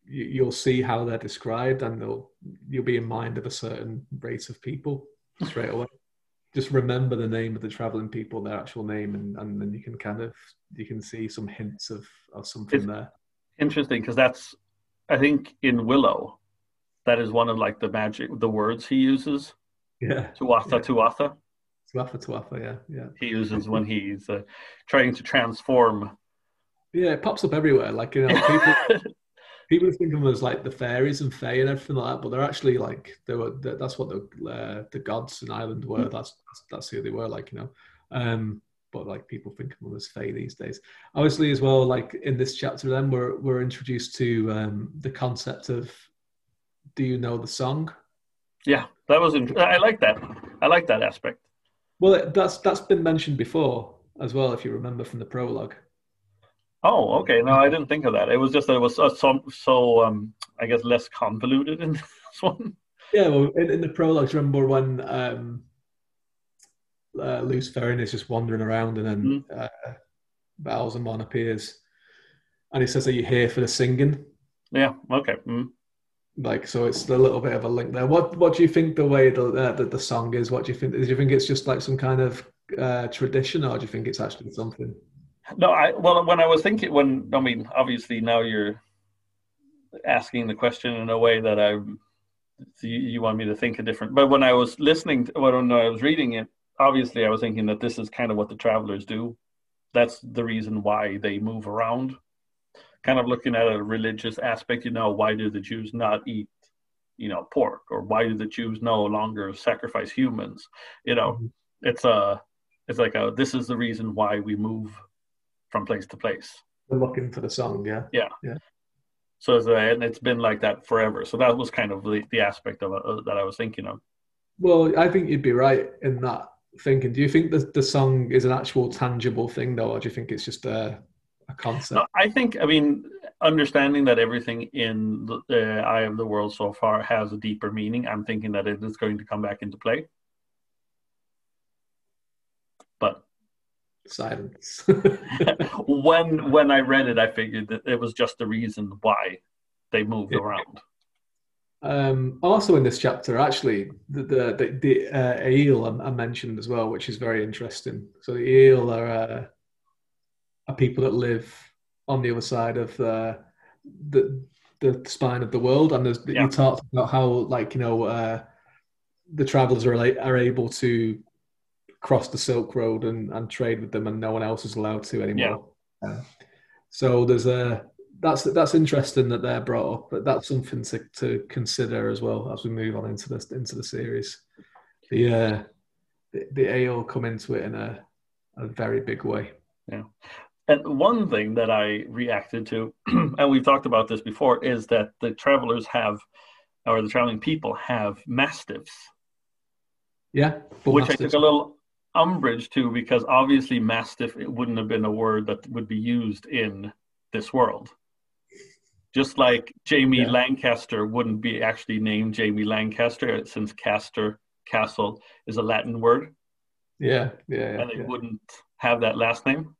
you, will see how they're described, and they'll you'll be in mind of a certain race of people straight away. Just remember the name of the traveling people, their actual name, and, and then you can kind of you can see some hints of, of something it's there. Interesting, because that's I think in Willow, that is one of like the magic the words he uses. Yeah. Tuatha, yeah. Tuatha. Tuatha, Tuatha, yeah, yeah. He uses when he's uh, trying to transform. Yeah, it pops up everywhere. Like you know, people people think of them as like the fairies and fae and everything like that, but they're actually like they were. That's what the uh, the gods in Ireland were. Mm. That's, that's, that's who they were. Like you know, um, but like people think of them as fae these days. Obviously, as well, like in this chapter, then we're we're introduced to um, the concept of do you know the song? Yeah, that was. Int- I like that. I like that aspect. Well, that's that's been mentioned before as well, if you remember from the prologue. Oh, okay. No, I didn't think of that. It was just that it was uh, so, so um, I guess, less convoluted in this one. Yeah, well, in, in the prologue, remember when um, uh, Lews Therin is just wandering around and then mm. uh, Ba'alzamon appears and he says, Are you here for the singing? Yeah, okay. Mm. Like, so it's a little bit of a link there. What What do you think the way the, uh, the, the song is? What do you think? Do you think it's just like some kind of uh, tradition or do you think it's actually something? No, I well, when I was thinking, when I mean, obviously now you're asking the question in a way that I you, you want me to think a different. But when I was listening, to, when I was reading it, obviously I was thinking that this is kind of what the travelers do. That's the reason why they move around. Kind of looking at a religious aspect, you know, why do the Jews not eat, you know, pork, or why do the Jews no longer sacrifice humans? You know, mm-hmm. it's a, it's like a. This is the reason why we move from place to place. We're looking for the song, yeah. Yeah. Yeah. So it's, uh, and it's been like that forever. So that was kind of the, the aspect of it uh, that I was thinking of. Well, I think you'd be right in that thinking. Do you think the the song is an actual tangible thing, though, or do you think it's just a a concept? No, I think. I mean, understanding that everything in the, the eye of the world so far has a deeper meaning. I'm thinking that it is going to come back into play. But silence. when when I read it, I figured that it was just the reason why they moved yeah. around. Um, also in this chapter, actually, the the, the, the uh, Aiel I, mentioned as well, which is very interesting. So the Aiel are uh, are people that live on the other side of the the, the spine of the world, and there's, yeah. you talked about how like you know uh, the travelers are are able to cross the Silk Road and, and trade with them, and no one else is allowed to anymore. Yeah. Uh, so there's a that's that's interesting that they're brought up, but that's something to, to consider as well as we move on into this into the series. The uh, the, the Aiel come into it in a, a very big way. Yeah. And one thing that I reacted to, and we've talked about this before, is that the travelers have, or the traveling people have mastiffs. Yeah. Which mastiffs. I took a little umbrage to because obviously mastiff it wouldn't have been a word that would be used in this world. Just like Jamie yeah. Lancaster wouldn't be actually named Jamie Lancaster since Castor castle is a Latin word. Yeah, yeah, yeah and it yeah. wouldn't have that last name.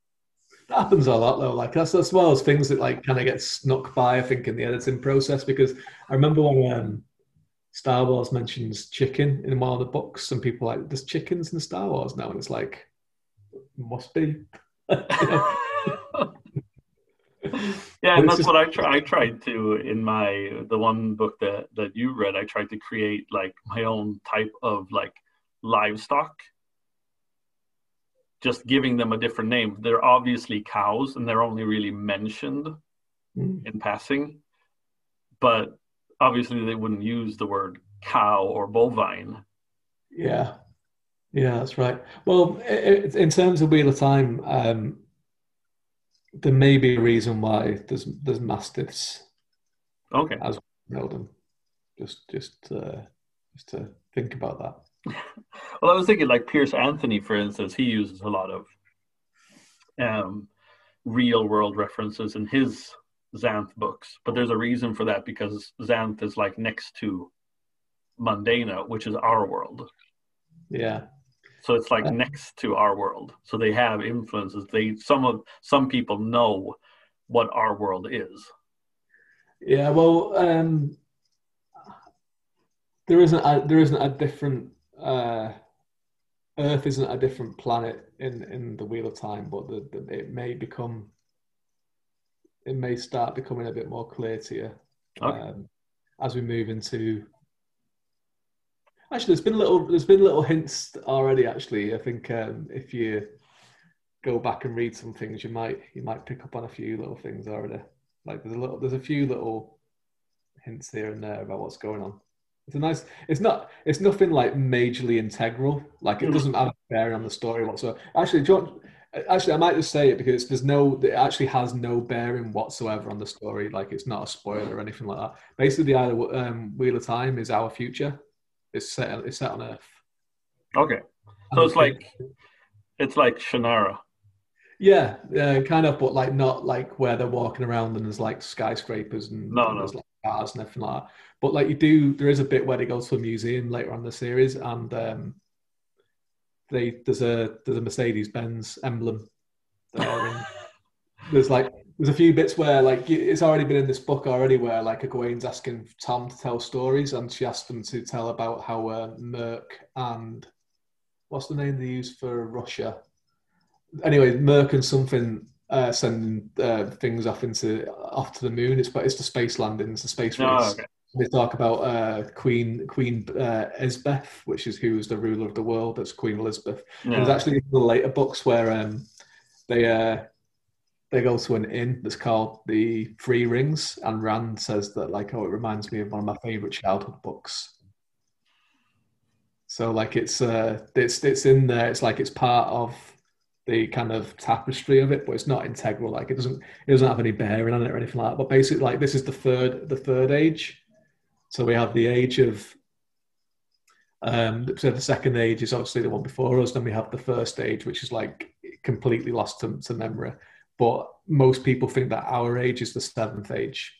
That happens a lot though. Like that's as well as things that like kind of get snuck by. I think in the editing process because I remember when um, Star Wars mentions chicken in one of the books. Some people like, there's chickens in Star Wars now, and it's like, must be. yeah, and that's what I try. I tried to in my the one book that that you read. I tried to create like my own type of like livestock, just giving them a different name. They're obviously cows, and they're only really mentioned mm. in passing, but obviously they wouldn't use the word cow or bovine. Yeah, yeah, that's right. Well, in terms of Wheel of Time, um, there may be a reason why there's there's mastiffs. Okay. As we know them, just just uh, just to think about that. well, I was thinking like Piers Anthony, for instance, he uses a lot of um, real world references in his Xanth books, but there's a reason for that because Xanth is like next to Mundania, which is our world. Yeah. So it's like uh, next to our world. So they have influences. They some of some people know what our world is. Yeah, well, um, there isn't a, there isn't a different uh, Earth isn't a different planet in in the Wheel of Time, but the, the, it may become it may start becoming a bit more clear to you okay. um, as we move into. Actually, there's been little there's been little hints already. Actually, I think um, if you go back and read some things, you might you might pick up on a few little things already. Like there's a little there's a few little hints here and there about what's going on. It's a nice. It's not. It's nothing like majorly integral. Like it doesn't have a bearing on the story whatsoever. Actually, John, Actually, I might just say it because there's no, it actually has no bearing whatsoever on the story. Like it's not a spoiler or anything like that. Basically, the either um, Wheel of Time is our future. It's set. It's set on Earth. Okay, so and it's like it's like Shannara. Yeah, uh, kind of, but like not like where they're walking around and there's like skyscrapers and, no, no. there's like cars and everything like that. But like you do, there is a bit where they go to a museum later on the series, and um, they there's a there's a Mercedes Benz emblem there. there's like there's a few bits where like it's already been in this book already where like Egwene's asking Tom to tell stories and she asked him to tell about how uh, Merk and what's the name they use for Russia? Anyway, Merk and something uh, sending uh, things off into off to the moon. It's it's the space landings, the space race. Oh, okay. They talk about uh, Queen Queen uh, Elizabeth, which is who was the ruler of the world. That's Queen Elizabeth. Yeah. There's actually the later books where um, they uh, they go to an inn that's called the Three Rings, and Rand says that like, oh, it reminds me of one of my favorite childhood books. So like it's uh it's it's in there. It's like it's part of the kind of tapestry of it, but it's not integral. Like it doesn't it doesn't have any bearing on it or anything like that. But basically, like this is the third the third age. So we have the age of um so the second age is obviously the one before us. Then we have the first age, which is like completely lost to, to memory. But most people think that our age is the seventh age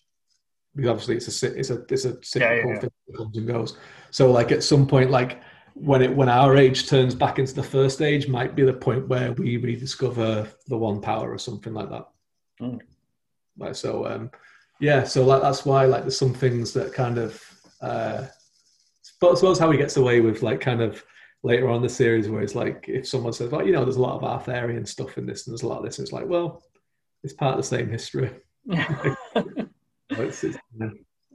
because obviously it's a it's a it's a cyclical yeah, yeah. thing that comes and goes. So like at some point, like when it when our age turns back into the first age might be the point where we rediscover the one power or something like that mm. like so um yeah so like that's why like there's some things that kind of uh but I suppose how he gets away with like kind of later on the series where it's like if someone says well you know there's a lot of Arthurian stuff in this and there's a lot of this and it's like well it's part of the same history it's, it's,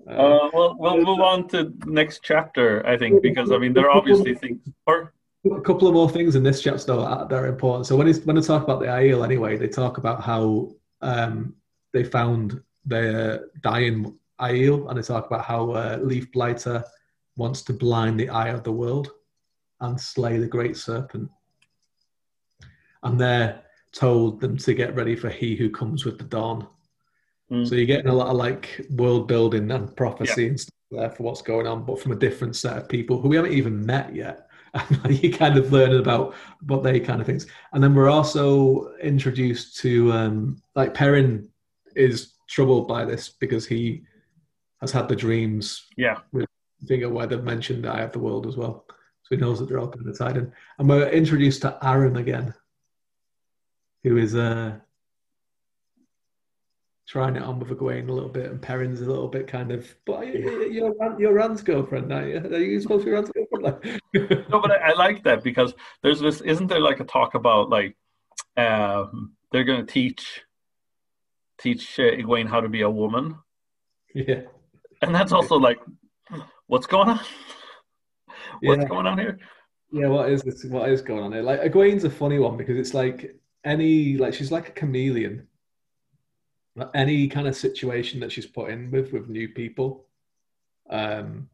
uh, well, we'll move on to next chapter, I think, because I mean there are obviously things. Or a couple of more things in this chapter that are important. So when when they talk about the Aiel, anyway, they talk about how um, they found the dying Aiel, and they talk about how uh, Leaf Blighter wants to blind the eye of the world and slay the great serpent. And they're told them to get ready for he who comes with the dawn. Mm. So you're getting a lot of like world building and prophecy yeah. and stuff there for what's going on, but from a different set of people who we haven't even met yet. And you kind of learning about what they kind of things. And then we're also introduced to um, like Perrin is troubled by this because he has had the dreams. Yeah. With Finger where they've mentioned the Eye of the World as well. So he knows that they're all kind of tied in. And we're introduced to Aram again, who is uh trying it on with Egwene a little bit, and Perrin's a little bit kind of, but you're your Rand's girlfriend now. Are you supposed to be Rand's girlfriend? no, but I, I, like that because there's this. Isn't there like a talk about like um, they're going to teach teach uh, Egwene how to be a woman? Yeah, and that's also like, what's going on? what's yeah. going on here? Yeah, what is this? What is going on here? Like Egwene's a funny one because it's like any like she's like a chameleon any kind of situation that she's put in with with new people um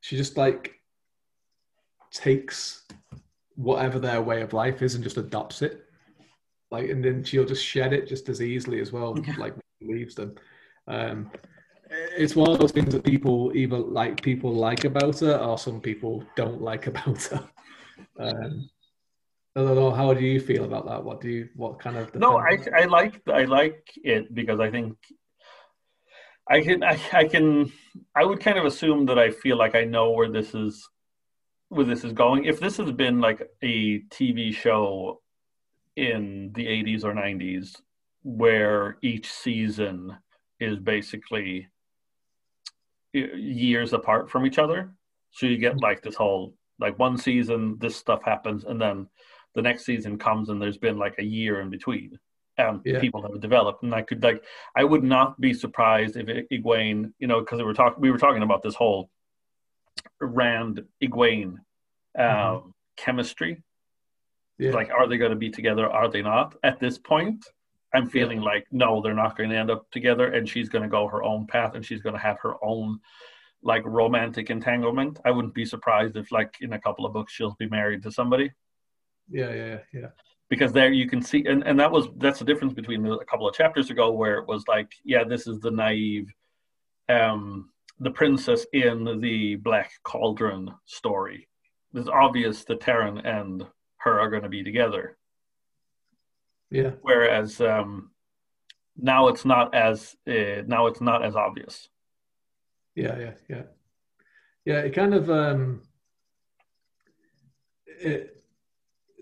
she just like takes whatever their way of life is and just adopts it like and then she'll just shed it just as easily as well yeah. like leaves them um it's one of those things that people either like people like about her or some people don't like about her um I don't know. How do you feel about that? What do you? What kind of? No, I I like I like it because I think I can I, I can I would kind of assume that I feel like I know where this is where this is going. If this has been like a TV show in the 80s or 90s where each season is basically years apart from each other, so you get like this whole like one season this stuff happens and then the next season comes and there's been like a year in between. Um, yeah. people have developed, and I could like, I would not be surprised if Egwene, you know, because we were talking, we were talking about this whole Rand Egwene um, mm-hmm. chemistry. Yeah. Like, are they going to be together? Are they not? At this point, I'm feeling yeah. like no, they're not going to end up together, and she's going to go her own path, and she's going to have her own like romantic entanglement. I wouldn't be surprised if, like, in a couple of books, she'll be married to somebody. Yeah, yeah, yeah. Because there you can see, and, and that was that's the difference between a couple of chapters ago where it was like, yeah, this is the naive, um, the princess in the Black Cauldron story. It's obvious that Taran and her are going to be together. Yeah. Whereas um, now it's not as uh, now it's not as obvious. Yeah, yeah, yeah, yeah. It kind of um, it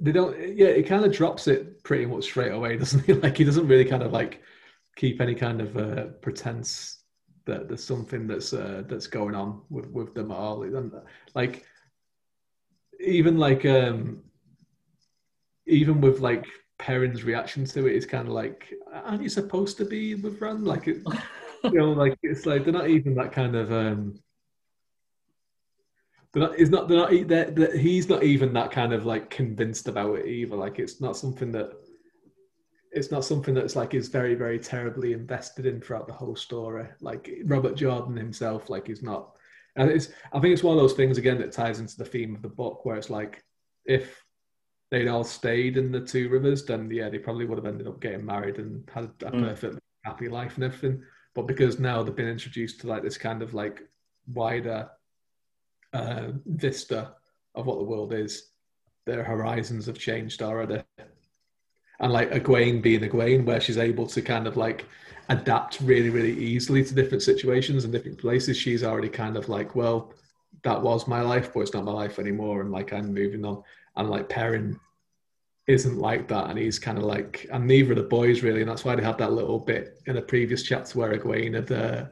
they don't yeah it kind of drops it pretty much straight away doesn't he like he doesn't really kind of like keep any kind of uh, pretense that there's something that's uh, that's going on with with them at all like even like um even with like Perrin's reaction to it, is kind of like, aren't you supposed to be with Rand? Like, it, you know, like it's like they're not even that kind of. um they're not, it's not. They're not. They're, they're, he's not even that kind of like convinced about it either. Like, it's not something that. It's not something that's like is very, very terribly invested in throughout the whole story. Like Robert Jordan himself, like he's not. And it's. I think it's one of those things again that ties into the theme of the book, where it's like, if they'd all stayed in the two rivers, then yeah, they probably would have ended up getting married and had a mm. perfect happy life and everything. But because now they've been introduced to like this kind of like wider uh, vista of what the world is, their horizons have changed already. And like Egwene being Egwene, where she's able to kind of like adapt really, really easily to different situations and different places, she's already kind of like, well, that was my life, but it's not my life anymore. And like I'm moving on and like Perrin isn't like that, and he's kind of like, and neither of the boys really, and that's why they had that little bit in a previous chapter where Egwene had uh,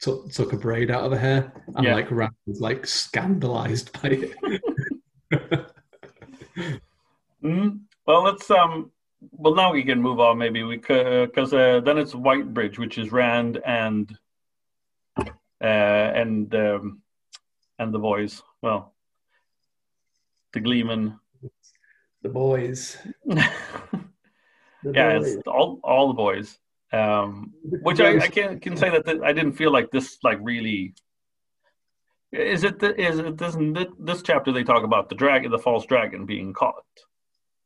took took a braid out of her hair, and yeah. like Rand was like scandalized by it. mm, well, let's um. Well, now we can move on. Maybe we could, because uh, then it's Whitebridge, which is Rand and uh, and um, and the boys. Well, the Gleeman. The boys. the yeah, boys. it's all all the boys. Um, which I, I can can say that I didn't feel like this like really. Is it the, is it this this chapter they talk about the dragon the false dragon being caught?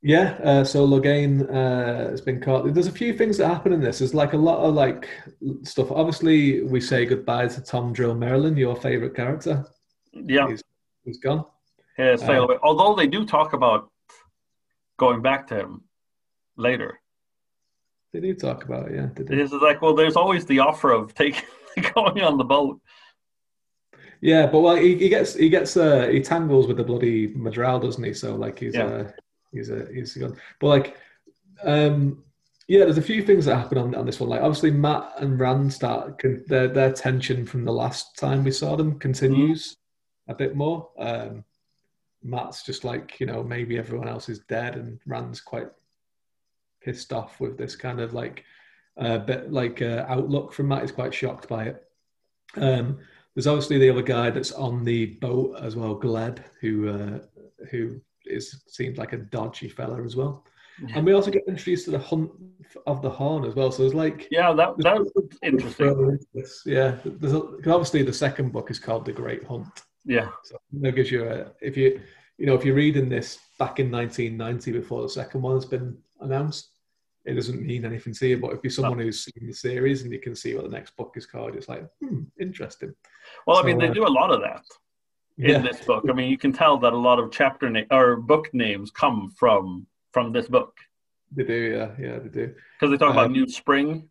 Yeah, uh, so Logain uh, has been caught. There's a few things that happen in this. There's like a lot of like stuff. Obviously, we say goodbye to Tom Drill Merrilin, your favorite character. Yeah, he's, he's gone. Yeah, sail away. Although they do talk about going back to him later. They do talk about it, yeah. It is like, well, there's always the offer of taking going on the boat. Yeah, but well, he, he gets he gets uh he tangles with the bloody Myrddraal, doesn't he? So like he's yeah. uh he's a he's a good. But like, um, yeah, there's a few things that happen on on this one. Like obviously Mat and Rand start their their tension from the last time we saw them continues mm-hmm. a bit more. Um, Mat's just like, you know, maybe everyone else is dead, and Rand's quite pissed off with this kind of like uh, bit like uh, outlook from Mat. He's quite shocked by it. Um, there's obviously the other guy that's on the boat as well, Gleb, who uh, who is seems like a dodgy fella as well. Yeah. And we also get introduced to the hunt of the horn as well. So there's like yeah, that that's interesting. Yeah, there's a, obviously the second book is called The Great Hunt. Yeah, so that gives you a if you you know, if you're reading this back in 1990 before the second one has been announced, it doesn't mean anything to you. But if you're someone who's seen the series and you can see what the next book is called, it's like, hmm, interesting. Well, so, I mean, they uh, do a lot of that in yeah. this book. I mean, you can tell that a lot of chapter na- or book names come from from this book. They do, yeah, yeah, they do. Because they talk um, about New Spring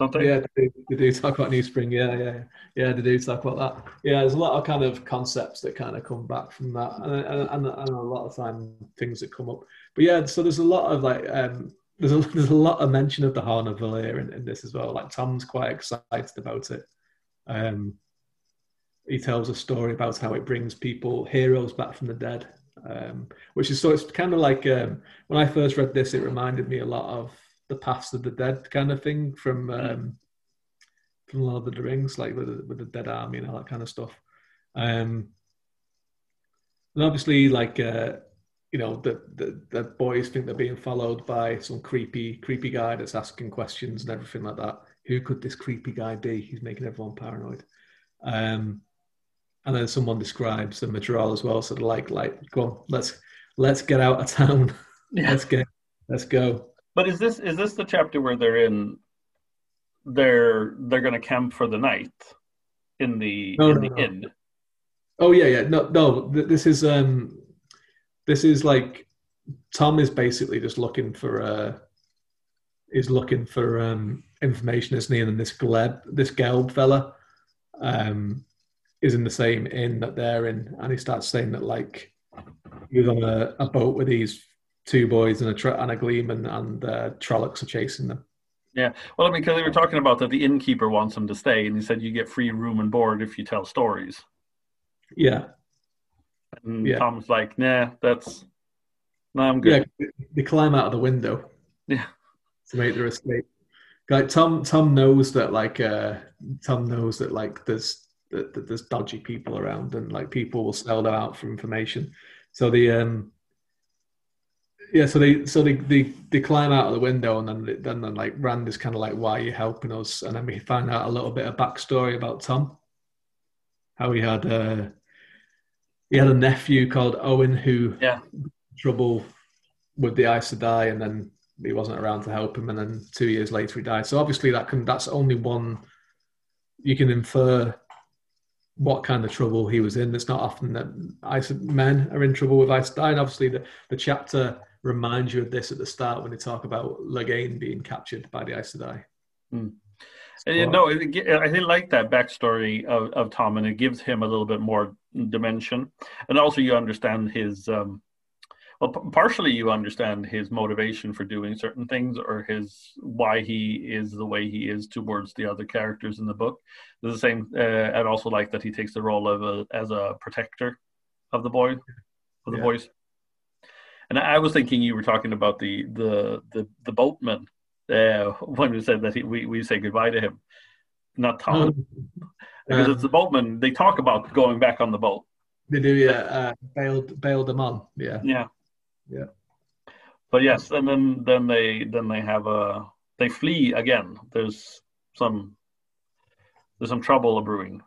don't they? Yeah, they, they, do talk about New Spring. Yeah, yeah, yeah. They do talk about that. Yeah, there's a lot of kind of concepts that kind of come back from that, and, and, and a lot of time things that come up. But yeah, so there's a lot of like um, there's a there's a lot of mention of the Horn of Valere in, in this as well. Like Tom's quite excited about it. Um, he tells a story about how it brings people heroes back from the dead, um, which is so it's kind of like um, when I first read this, it reminded me a lot of the paths of the dead kind of thing from mm. um, from Lord of the Rings, like with the, with the dead army and all that kind of stuff. Um, and obviously, like uh, you know, the, the the boys think they're being followed by some creepy creepy guy that's asking questions and everything like that. Who could this creepy guy be? He's making everyone paranoid. Um, and then someone describes the Myrddraal as well. So they're like, like, go on, let's let's get out of town. Yeah. let's get let's go. But is this is this the chapter where they're in? They're they're going to camp for the night in the no, in no, the no. inn. Oh yeah, yeah. No, no. This is um, this is like Tom is basically just looking for uh, is looking for um information, isn't he? And then this Gleb, this Gelb fella, um, is in the same inn that they're in, and he starts saying that like he was on a, a boat with these two boys and a, tra- and a gleeman and uh, Trollocs are chasing them. Yeah, well, I mean, because they were talking about that the innkeeper wants them to stay, and he said you get free room and board if you tell stories. Yeah. And yeah. Tom's like, nah, that's No, I'm good. Yeah, they climb out of the window. Yeah. To make their escape. Like Tom, Tom knows that like uh, Tom knows that like there's that, that there's dodgy people around and like people will sell them out for information. So the um yeah, so they so they, they they climb out of the window and then then, then like Rand is kind of like, "Why are you helping us?" And then we find out a little bit of backstory about Tom, how he had uh, he had a nephew called Owyn who Yeah. trouble with the ice Aes Sedai, and then he wasn't around to help him, and then two years later he died. So obviously that can that's only one you can infer what kind of trouble he was in. It's not often that Aes men are in trouble with Aes Sedai, and obviously the, the chapter reminds you of this at the start when they talk about Logain being captured by the Aes Sedai. And, you know, it, I didn't like that backstory of, of Tom, and it gives him a little bit more dimension. And also, you understand his, um, well, p- partially you understand his motivation for doing certain things, or his why he is the way he is towards the other characters in the book. There's the same, uh, I'd also like that he takes the role of a, as a protector of the boy, of the Yeah. boys. And I was thinking you were talking about the the the, the boatman uh, when we said that he, we we say goodbye to him, not Tom, because Um, it's the boatman. They talk about going back on the boat. They do, yeah. Uh, bailed, bailed them on, yeah. Yeah, Yeah. But yes, and then then they then they have a they flee again. There's some there's some trouble brewing.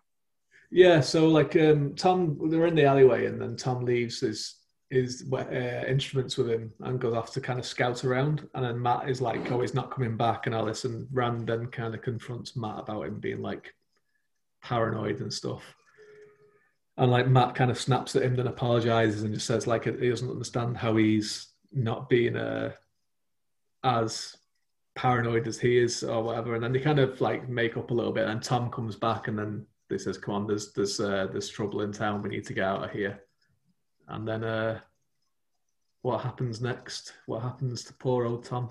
Yeah, so like um, Tom, they're in the alleyway, and then Tom leaves his his uh, instruments with him and goes off to kind of scout around. And then Mat is like, "Oh, he's not coming back," and all this. And Rand then kind of confronts Mat about him being like paranoid and stuff. And like Mat kind of snaps at him, then apologizes and just says like he doesn't understand how he's not being uh, as paranoid as he is or whatever. And then they kind of like make up a little bit. And Tom comes back and then they says, "Come on, there's there's uh, there's trouble in town. We need to get out of here." And then uh, what happens next? What happens to poor old Tom?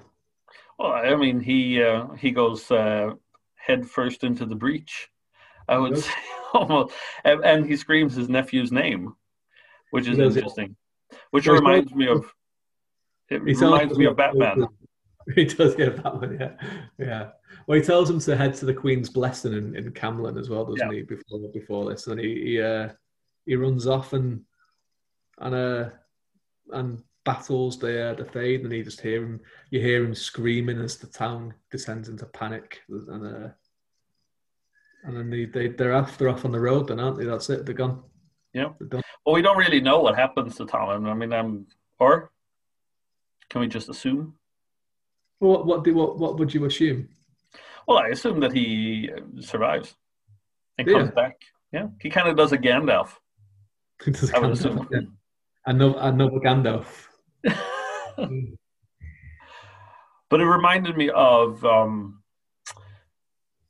Well, I mean, he uh, he goes uh, head first into the breach. I would Yes. say almost, and, and he screams his nephew's name, which is interesting. Which reminds me of it reminds me of Batman. He does, get that one, yeah, yeah. Well, he tells him to head to the Queen's blessing in, in Caemlyn as well, doesn't Yeah. he? Before before this, and he he, uh, he runs off and and uh and battles the uh, the Fade, and he just hear him. You hear him screaming as the town descends into panic, and uh, and then they they they're off they're off on the road, then aren't they? That's it. They're gone. Yeah. They're done. Well, we don't really know what happens to Tom. I mean, um, or can we just assume? Well, what what do what what would you assume? Well, I assume that he uh, survives and Yeah. comes back. Yeah, he kind of does a Gandalf. I would assume. Another another Gandalf. but it reminded me of um,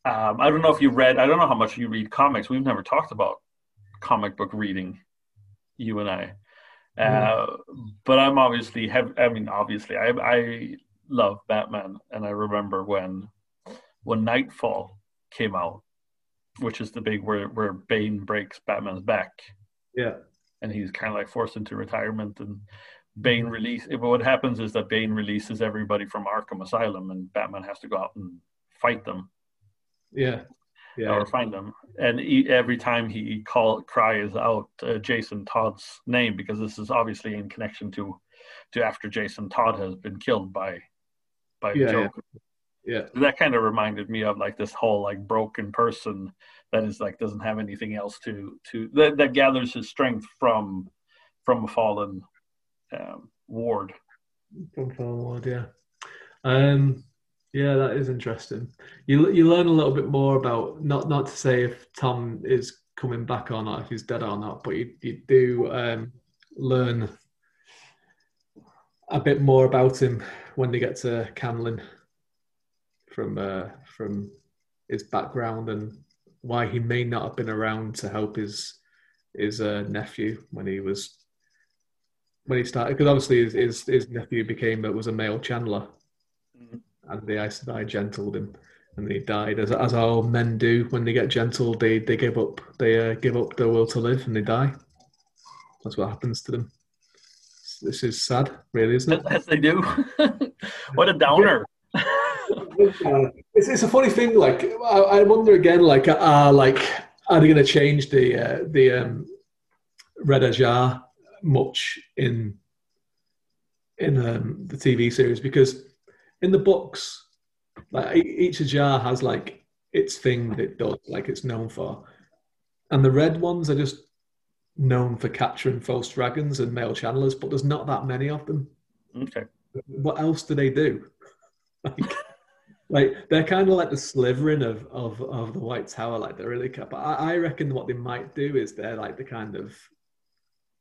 um, I don't know if you read I don't know how much you read comics. We've never talked about comic book reading, you and I. Uh, but I'm obviously have I mean obviously I I love Batman and I remember when when Knightfall came out, which is the big where where Bane breaks Batman's back Yeah. And he's kind of like forced into retirement and Bane release what happens is that Bane releases everybody from Arkham Asylum and Batman has to go out and fight them Yeah. Yeah. or find them and he, every time he call cries out uh, Jason Todd's name because this is obviously in connection to to after Jason Todd has been killed by by Yeah, Joker Yeah. that kind of reminded me of like this whole like broken person that is like doesn't have anything else to to that, that gathers his strength from from a fallen um, ward From fallen ward, yeah. Um, yeah, that is interesting. You you learn a little bit more about not not to say if Tom is coming back or not, if he's dead or not, but you you do um, learn a bit more about him when they get to Caemlyn from uh, from his background and why he may not have been around to help his his uh, nephew when he was when he started because obviously his, his his nephew became was a male channeler Mhm. and the Aes Sedai gentled him and he died as as all men do when they get gentled they they give up they uh, give up their will to live and they die that's what happens to them this is sad, really, isn't it? As they do. what a downer. it's, it's a funny thing. Like I, I wonder again, like uh, like are they going to change the uh, the um, Red Ajah much in in um, the TV series? Because in the books, like each Ajah has like its thing that it does, like it's known for, and the red ones are just known for capturing false dragons and male channelers, but there's not that many of them. Okay. What else do they do? Like, like they're kind of like the Slytherin of, of of the White Tower. Like they're really, cut. but I, I reckon what they might do is they're like the kind of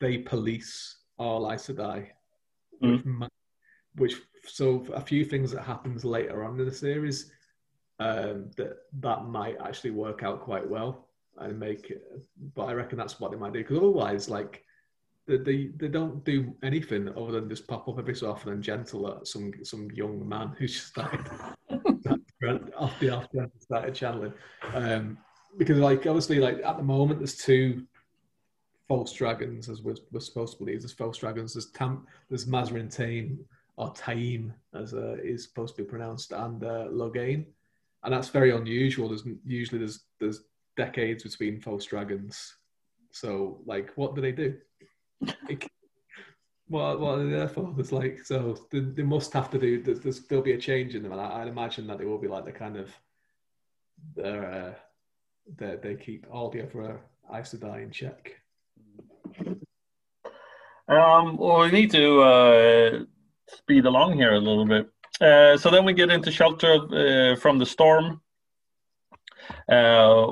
they police all Aes Sedai, mm. which, might, which so a few things that happens later on in the series um, that that might actually work out quite well and make it. But I reckon that's what they might do because otherwise, like they, they they don't do anything other than just pop up every so often and gentle at some some young man who's just started off the off started channeling. Um, because like obviously like at the moment there's two false dragons as we're, we're supposed to believe. There's false dragons. There's Tam. There's Mazrim Taim or Taim as uh, is supposed to be pronounced, and uh, Logain, and that's very unusual. There's usually there's there's decades between false dragons. So like, what do they do? Like, what what are they there for? There's like so they, they must have to do. There's, there's there'll be a change in them, and I, would imagine that they will be like the kind of they're uh, they they keep all the other Aes Sedai in check. Um, well, we need to uh, speed along here a little bit. Uh, so then we get into shelter uh, from the storm. Uh,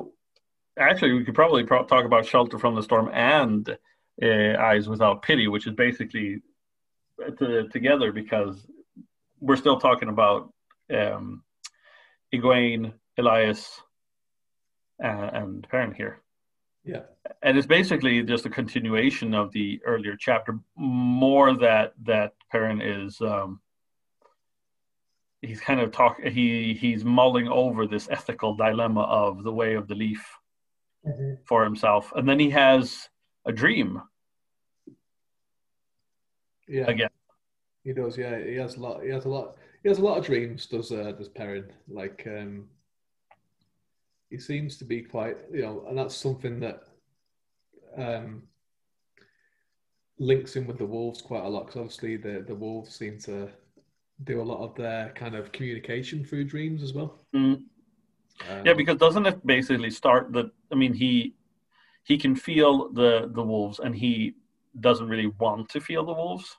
actually, we could probably pro- talk about shelter from the storm and uh, eyes without pity, which is basically to, together because we're still talking about um, Egwene, Elyas, uh, and Perrin here. Yeah. And it's basically just a continuation of the earlier chapter, more that that Perrin is um, he's kind of talk he he's mulling over this ethical dilemma of the way of the leaf mm-hmm. for himself. And then he has a dream. Yeah. Again. He does, yeah. He has a lot he has a lot he has a lot of dreams, does uh, does Perrin. Like um he seems to be quite, you know, and that's something that um, links in with the Wolves quite a lot because obviously the the Wolves seem to do a lot of their kind of communication through dreams as well. Mm. Um, yeah, because doesn't it basically start that? I mean, he he can feel the the wolves, and he doesn't really want to feel the wolves.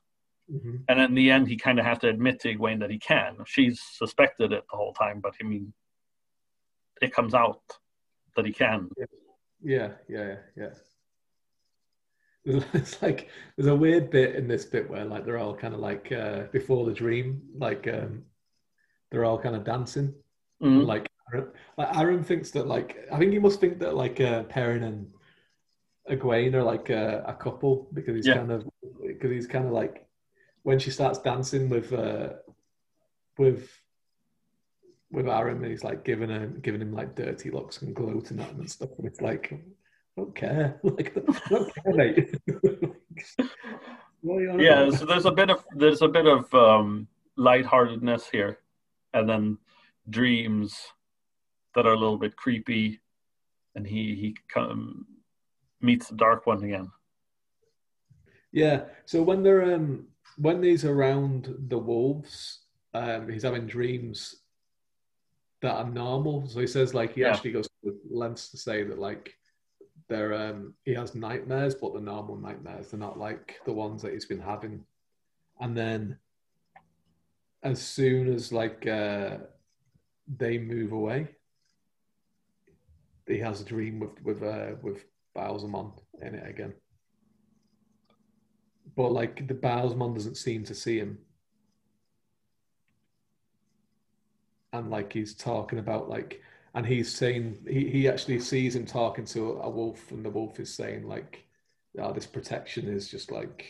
Mm-hmm. And in the end, he kind of has to admit to Egwene that he can. She's suspected it the whole time, but I mean, it comes out that he can. Yeah, yeah, yeah. yeah. It's like there's a weird bit in this bit where like they're all kind of like uh, before the dream, like um, they're all kind of dancing. Mm. Like Aram, like Aram thinks that like I think he must think that like uh, Perrin and Egwene are like uh, a couple because he's yeah. kind of because he's kind of like when she starts dancing with uh, with with Aram, he's like giving him giving him like dirty looks and gloating at him and stuff, and it's like, I don't care, like I don't care, mate. yeah, so there's a bit of there's a bit of um, lightheartedness here, and then dreams that are a little bit creepy, and he he come, meets the dark one again. Yeah, so when they're um when he's around the wolves, um, he's having dreams that are normal. So he says like he yeah. actually goes to lengths to say that like they're um he has nightmares, but the normal nightmares. They're not like the ones that he's been having. And then as soon as like uh they move away, he has a dream with with uh with Ba'alzamon in it again. But like the Ba'alzamon doesn't seem to see him and like he's talking about like and he's saying he, he actually sees him talking to a wolf and the wolf is saying like oh, this protection is just like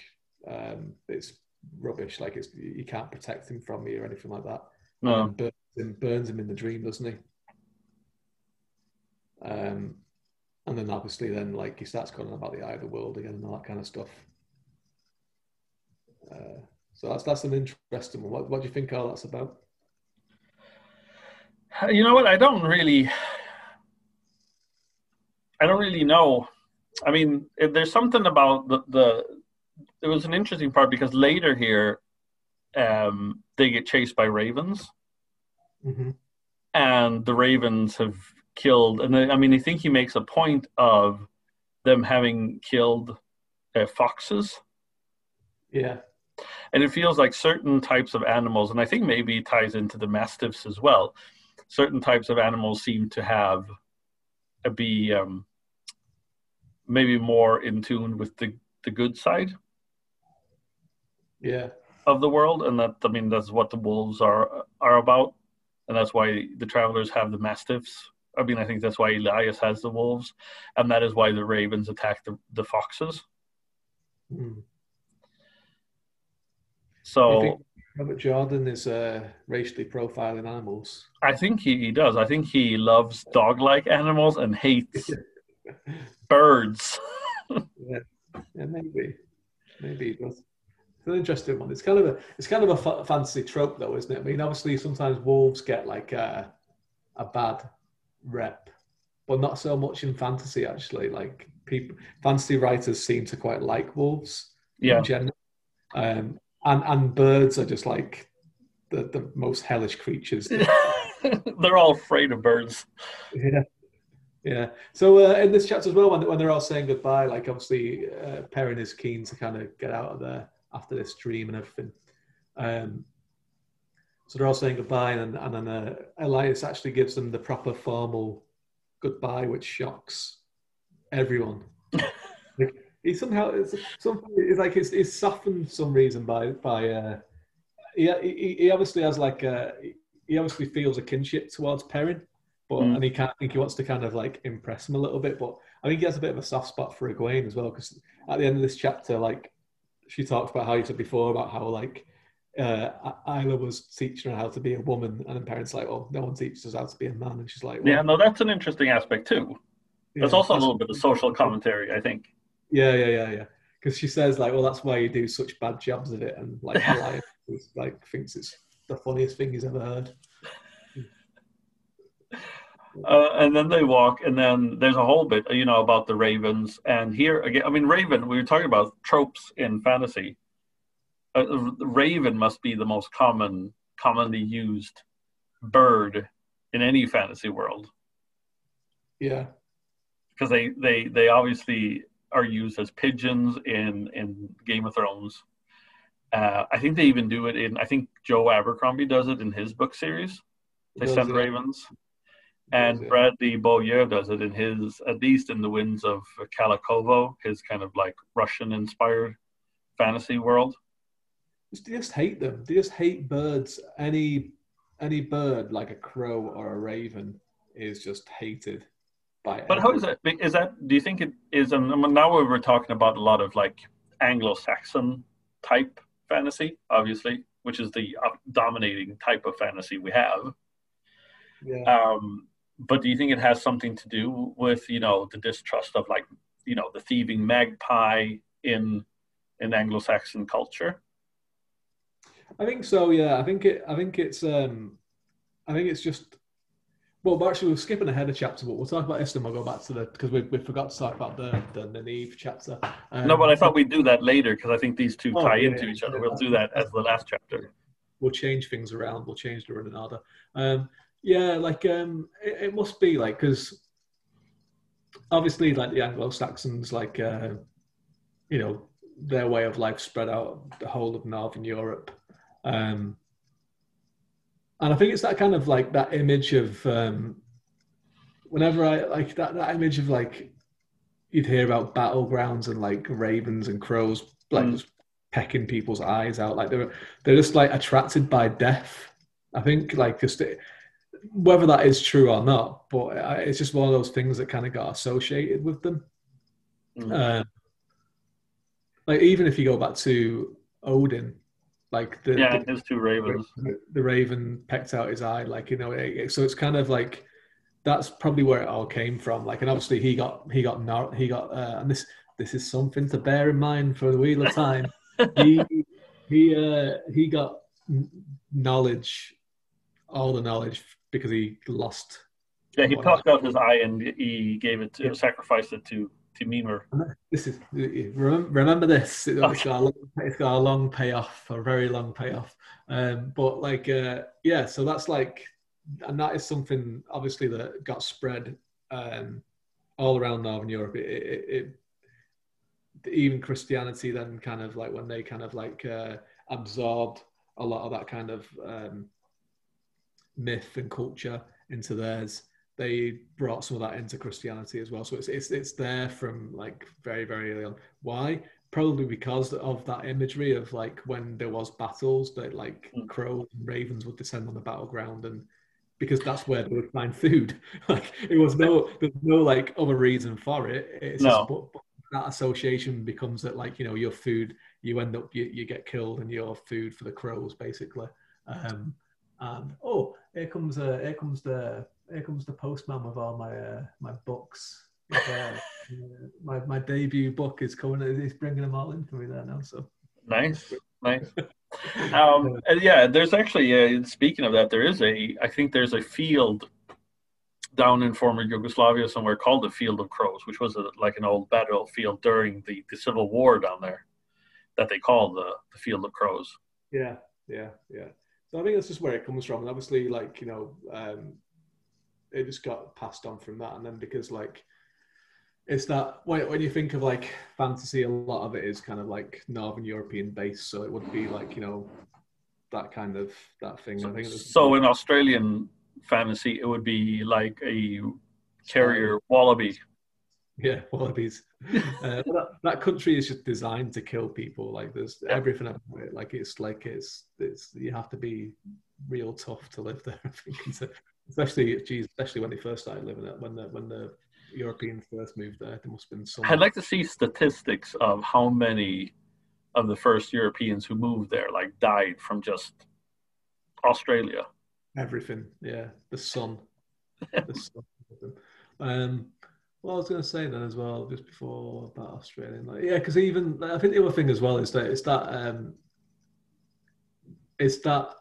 um, it's rubbish like it's you can't protect him from me or anything like that no. burns him, burns him in the dream doesn't he um, and then obviously then like he starts calling about the eye of the world again and all that kind of stuff Uh, so that's that's an interesting one. What, what do you think all that's about? You know what? I don't really. I don't really know. I mean, there's something about the the. It was an interesting part because later here, um, they get chased by ravens, Mm-hmm. and the ravens have killed. And I mean, I think he makes a point of them having killed uh, foxes. Yeah, and it feels like certain types of animals, and I think maybe it ties into the mastiffs as well. Certain types of animals seem to have uh, be um, maybe more in tune with the the good side yeah, of the world, and that I mean that's what the wolves are are about, and that's why the travelers have the mastiffs. I mean, I think that's why Elyas has the wolves, and that is why the ravens attack the, the foxes. Mm. So Robert Jordan is uh, racially profiling animals. I think he, he does. I think he loves dog-like animals and hates birds. yeah, yeah, maybe, maybe it does. It's an interesting one. It's kind of a it's kind of a fa- fantasy trope, though, isn't it? I mean, obviously, sometimes wolves get like a, a bad rep, but not so much in fantasy. Actually, like people, fantasy writers seem to quite like wolves Yeah. in general, um, and and birds are just like the the most hellish creatures. They're all afraid of birds. Yeah. Yeah. So uh, in this chapter as well, when, when they're all saying goodbye, like obviously uh, Perrin is keen to kind of get out of there after this dream and everything. Um, so they're all saying goodbye, and, and then uh, Elyas actually gives them the proper formal goodbye, which shocks everyone. like, he somehow it's something it's like it's, it's softened for some reason by by uh, he, he he obviously has like a, he obviously feels a kinship towards Perrin, but Mm. and he can't I think he wants to kind of like impress him a little bit. But I think he has a bit of a soft spot for Egwene as well because at the end of this chapter, like she talks about how you said before about how like uh, Ila was teaching her how to be a woman, and then Perrin's like, oh, no one teaches us how to be a man, and she's like, well, Yeah, no, that's an interesting aspect too. There's yeah, also a little bit of social commentary, I think. Yeah, yeah, yeah, yeah. Because she says like, well, that's why you do such bad jobs of it, and like Elyas like thinks it's the funniest thing he's ever heard. Uh, and then they walk, and then there's a whole bit, you know, about the ravens. And here again, I mean, Raven. We were talking about tropes in fantasy. Uh, raven must be the most common, commonly used bird in any fantasy world Yeah, because they, they they obviously are used as pigeons in in Game of Thrones. Uh, I think they even do it in. I think Joe Abercrombie does it in his book series. They Does send it? ravens. and? Bradley Beaulieu does it in his, at least in the winds of Khalakovo, his kind of like Russian-inspired fantasy world. They just hate them. They just hate birds. Any any bird like a crow or a raven is just hated by. But how is that? Do you think it is? And now we're talking about a lot of like Anglo-Saxon type fantasy, obviously, which is the dominating type of fantasy we have. Yeah. Um, but do you think it has something to do with you know the distrust of like you know the thieving magpie in in Anglo-Saxon culture? I think so. Yeah, I think it. I think it's. Um, I think it's just. Well, actually, we're skipping ahead a chapter, but we'll talk about and we'll go back to the because we, we forgot to talk about the the Nynaeve chapter. Um, No, but I thought we'd do that later because I think these two Oh, tie yeah, into each other. yeah. We'll do that as the last chapter. we'll change things around. We'll change the running order. Um, yeah, like um, it, it must be like because obviously, like the Anglo Saxons, like uh, you know, their way of life spread out the whole of Northern Europe, um, and I think it's that kind of like that image of um, whenever I like that that image of like you'd hear about battlegrounds and like ravens and crows like Mm. just pecking people's eyes out like they're they're just like attracted by death i think like just it, whether that is true or not but it's just one of those things that kind of got associated with them Mm. um, like even if you go back to odin like the, yeah, the his two ravens. the raven pecked out his eye like you know it, it- so it's kind of like that's probably where it all came from like and obviously he got he got nar- he got uh, and this this is something to bear in mind for the wheel of time he he uh, he got knowledge, all the knowledge because he lost. Yeah, he plucked out his eye and he gave it, to, yeah. sacrificed it to to Mimir. This is remember this. It's got, long, it's got a long payoff, a very long payoff. Um, but like, uh, yeah, so that's like, and that is something obviously that got spread um, all around Northern Europe. It, it, it, even Christianity then kind of like when they kind of like uh, absorbed a lot of that kind of um, myth and culture into theirs they brought some of that into Christianity as well. So it's it's it's there from like very very early on. Why? Probably because of that imagery of like when there was battles that like mm. crows and ravens would descend on the battleground and because that's where they would find food. like it was no there's no like other reason for it. It's no. Just, but, but that association becomes that like you know your food you end up you, you get killed and your food for the crows basically. Um, and oh, here comes uh, here comes the here comes the postman with all my uh, my books. Uh, my my debut book is coming. He's bringing them all in for me there now. So nice, nice. um, yeah, there's actually uh, speaking of that, there is a I think there's a field down in former Yugoslavia somewhere called the Field of Crows, which was a, like an old battlefield during the, the Civil War down there, that they call the, the Field of Crows. Yeah, yeah, yeah. So I think that's just where it comes from. And obviously, like you know, um, it just got passed on from that. And then because like it's that when, when you think of like fantasy, a lot of it is kind of like Northern European based. So it would be like you know that kind of that thing. So, I think so in Australian fantasy, it would be like a carrier wallaby. Yeah, wallabies. uh, that, that country is just designed to kill people. Like there's everything about it. Like it's like it's it's you have to be real tough to live there. I think especially geez, especially when they first started living there, when the when the Europeans first moved there, there must have been some. I'd like to see statistics of how many of the first Europeans who moved there like died from just Australia. Everything, yeah, the sun. the sun. Um, well, I was going to say then as well, just before about Australian, like yeah, because even I think the other thing as well is that it's that um, it's that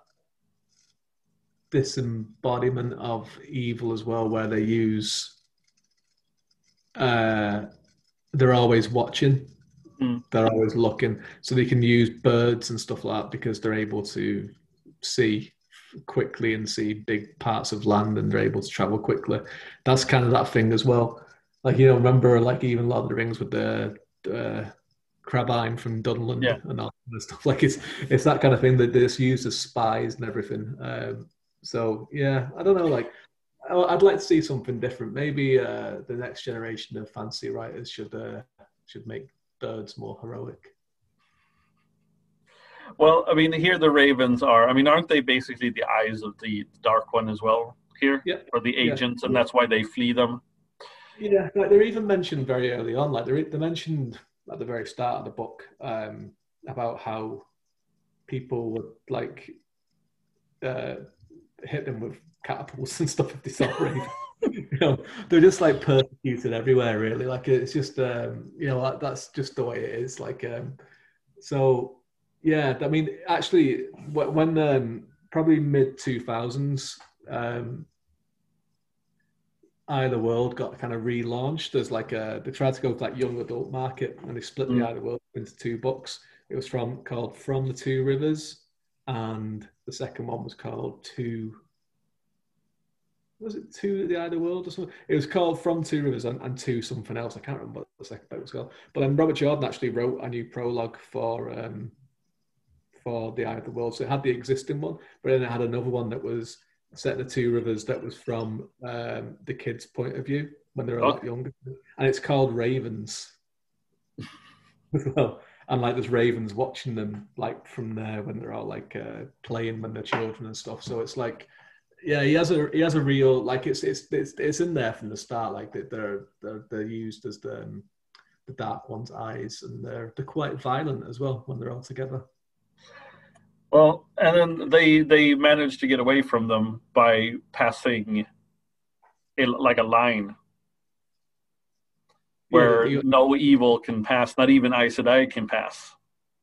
disembodiment of evil as well, where they use uh, they're always watching, mm. they're always looking, so they can use birds and stuff like that because they're able to see quickly and see big parts of land and they're able to travel quickly. That's kind of that thing as well. Like you know, remember like even Lord of the Rings with the uh, Crebain from Dunland yeah. and all that stuff. Like it's it's that kind of thing that they just use as spies and everything. Um, so yeah, I don't know. Like, I'd like to see something different. Maybe uh, the next generation of fantasy writers should uh, should make birds more heroic. Well, I mean, here the ravens are. I mean, aren't they basically the eyes of the dark one as well? Here, yeah. or the agents, yeah. and that's why they flee them. Yeah, like they're even mentioned very early on. Like they're, they're mentioned at the very start of the book um, about how people would like uh, hit them with catapults and stuff if they raven. you know, they're just like persecuted everywhere, really. Like it's just, um, you know, that's just the way it is. Like, um, so yeah, I mean, actually, when um, probably mid two thousands, um, Eye of the World got kind of relaunched as like a they tried to go to that young adult market and they split mm. the Eye of the World into two books. It was from called From the Two Rivers and the second one was called Two. Was it Two the Eye of the World or something? It was called From Two Rivers and, and Two something else. I can't remember what the second book was called. But then Robert Jordan actually wrote a new prologue for um, for the Eye of the World. So it had the existing one, but then it had another one that was set in the two rivers that was from um, the kids' point of view when they were a lot younger, and it's called Ravens as well and like there's ravens watching them like from there when they're all like uh, playing when they're children and stuff. So it's like, yeah, he has a he has a real like it's it's it's, it's in there from the start. Like they're they're they're used as the um, the dark one's eyes, and they're they're quite violent as well when they're all together. Well, and then they they managed to get away from them by passing a, like a line where yeah, you, no evil can pass, not even Aes Sedai can pass.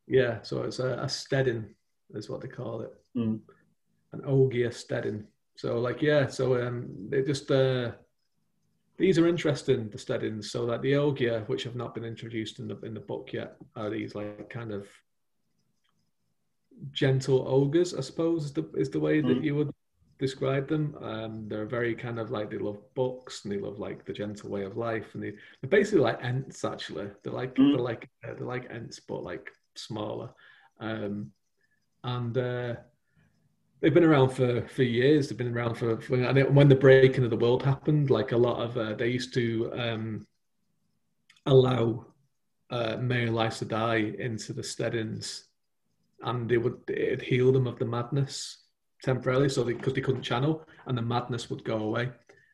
Yeah, so it's a, a stedding is what they call it, Mm. an ogier stedding. So like yeah, so um, they just uh, these are interesting the steddings. So like the ogier, which have not been introduced in the in the book yet, are these like kind of gentle ogres, I suppose is the is the way that Mm. you would describe them. Um, they're very kind of like they love books and they love like the gentle way of life, and they, they're basically like ants. Actually, they're like Mm. they're like uh, they're like ents, but like smaller. Um, and uh, they've been around for for years. They've been around for, for and it, when the breaking of the world happened, like a lot of uh, they used to um, allow uh, male Aes Sedai into the Steddings, and they would it'd heal them of the madness temporarily, so because they, couldn't channel, and the madness would go away.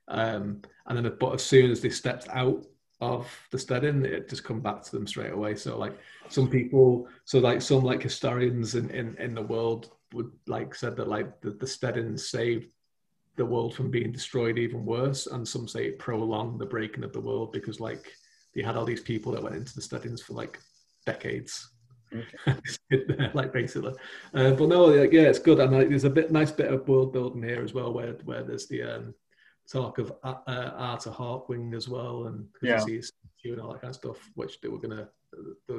Um, and then, but as soon as they stepped out of the Stedding, it just come back to them straight away. So like some people, so like some like historians in in, in the world would like said that like the, the Stedding saved the world from being destroyed even worse, and some say it prolonged the breaking of the world because like they had all these people that went into the Steddings for like decades. like basically, uh, but no, like, yeah, it's good, and like, there's a bit nice bit of world building here as well, where where there's the um, talk of uh, uh, Arthur Hawkwing as well, and Yeah. yeah. and all that kind of stuff, which they were gonna they,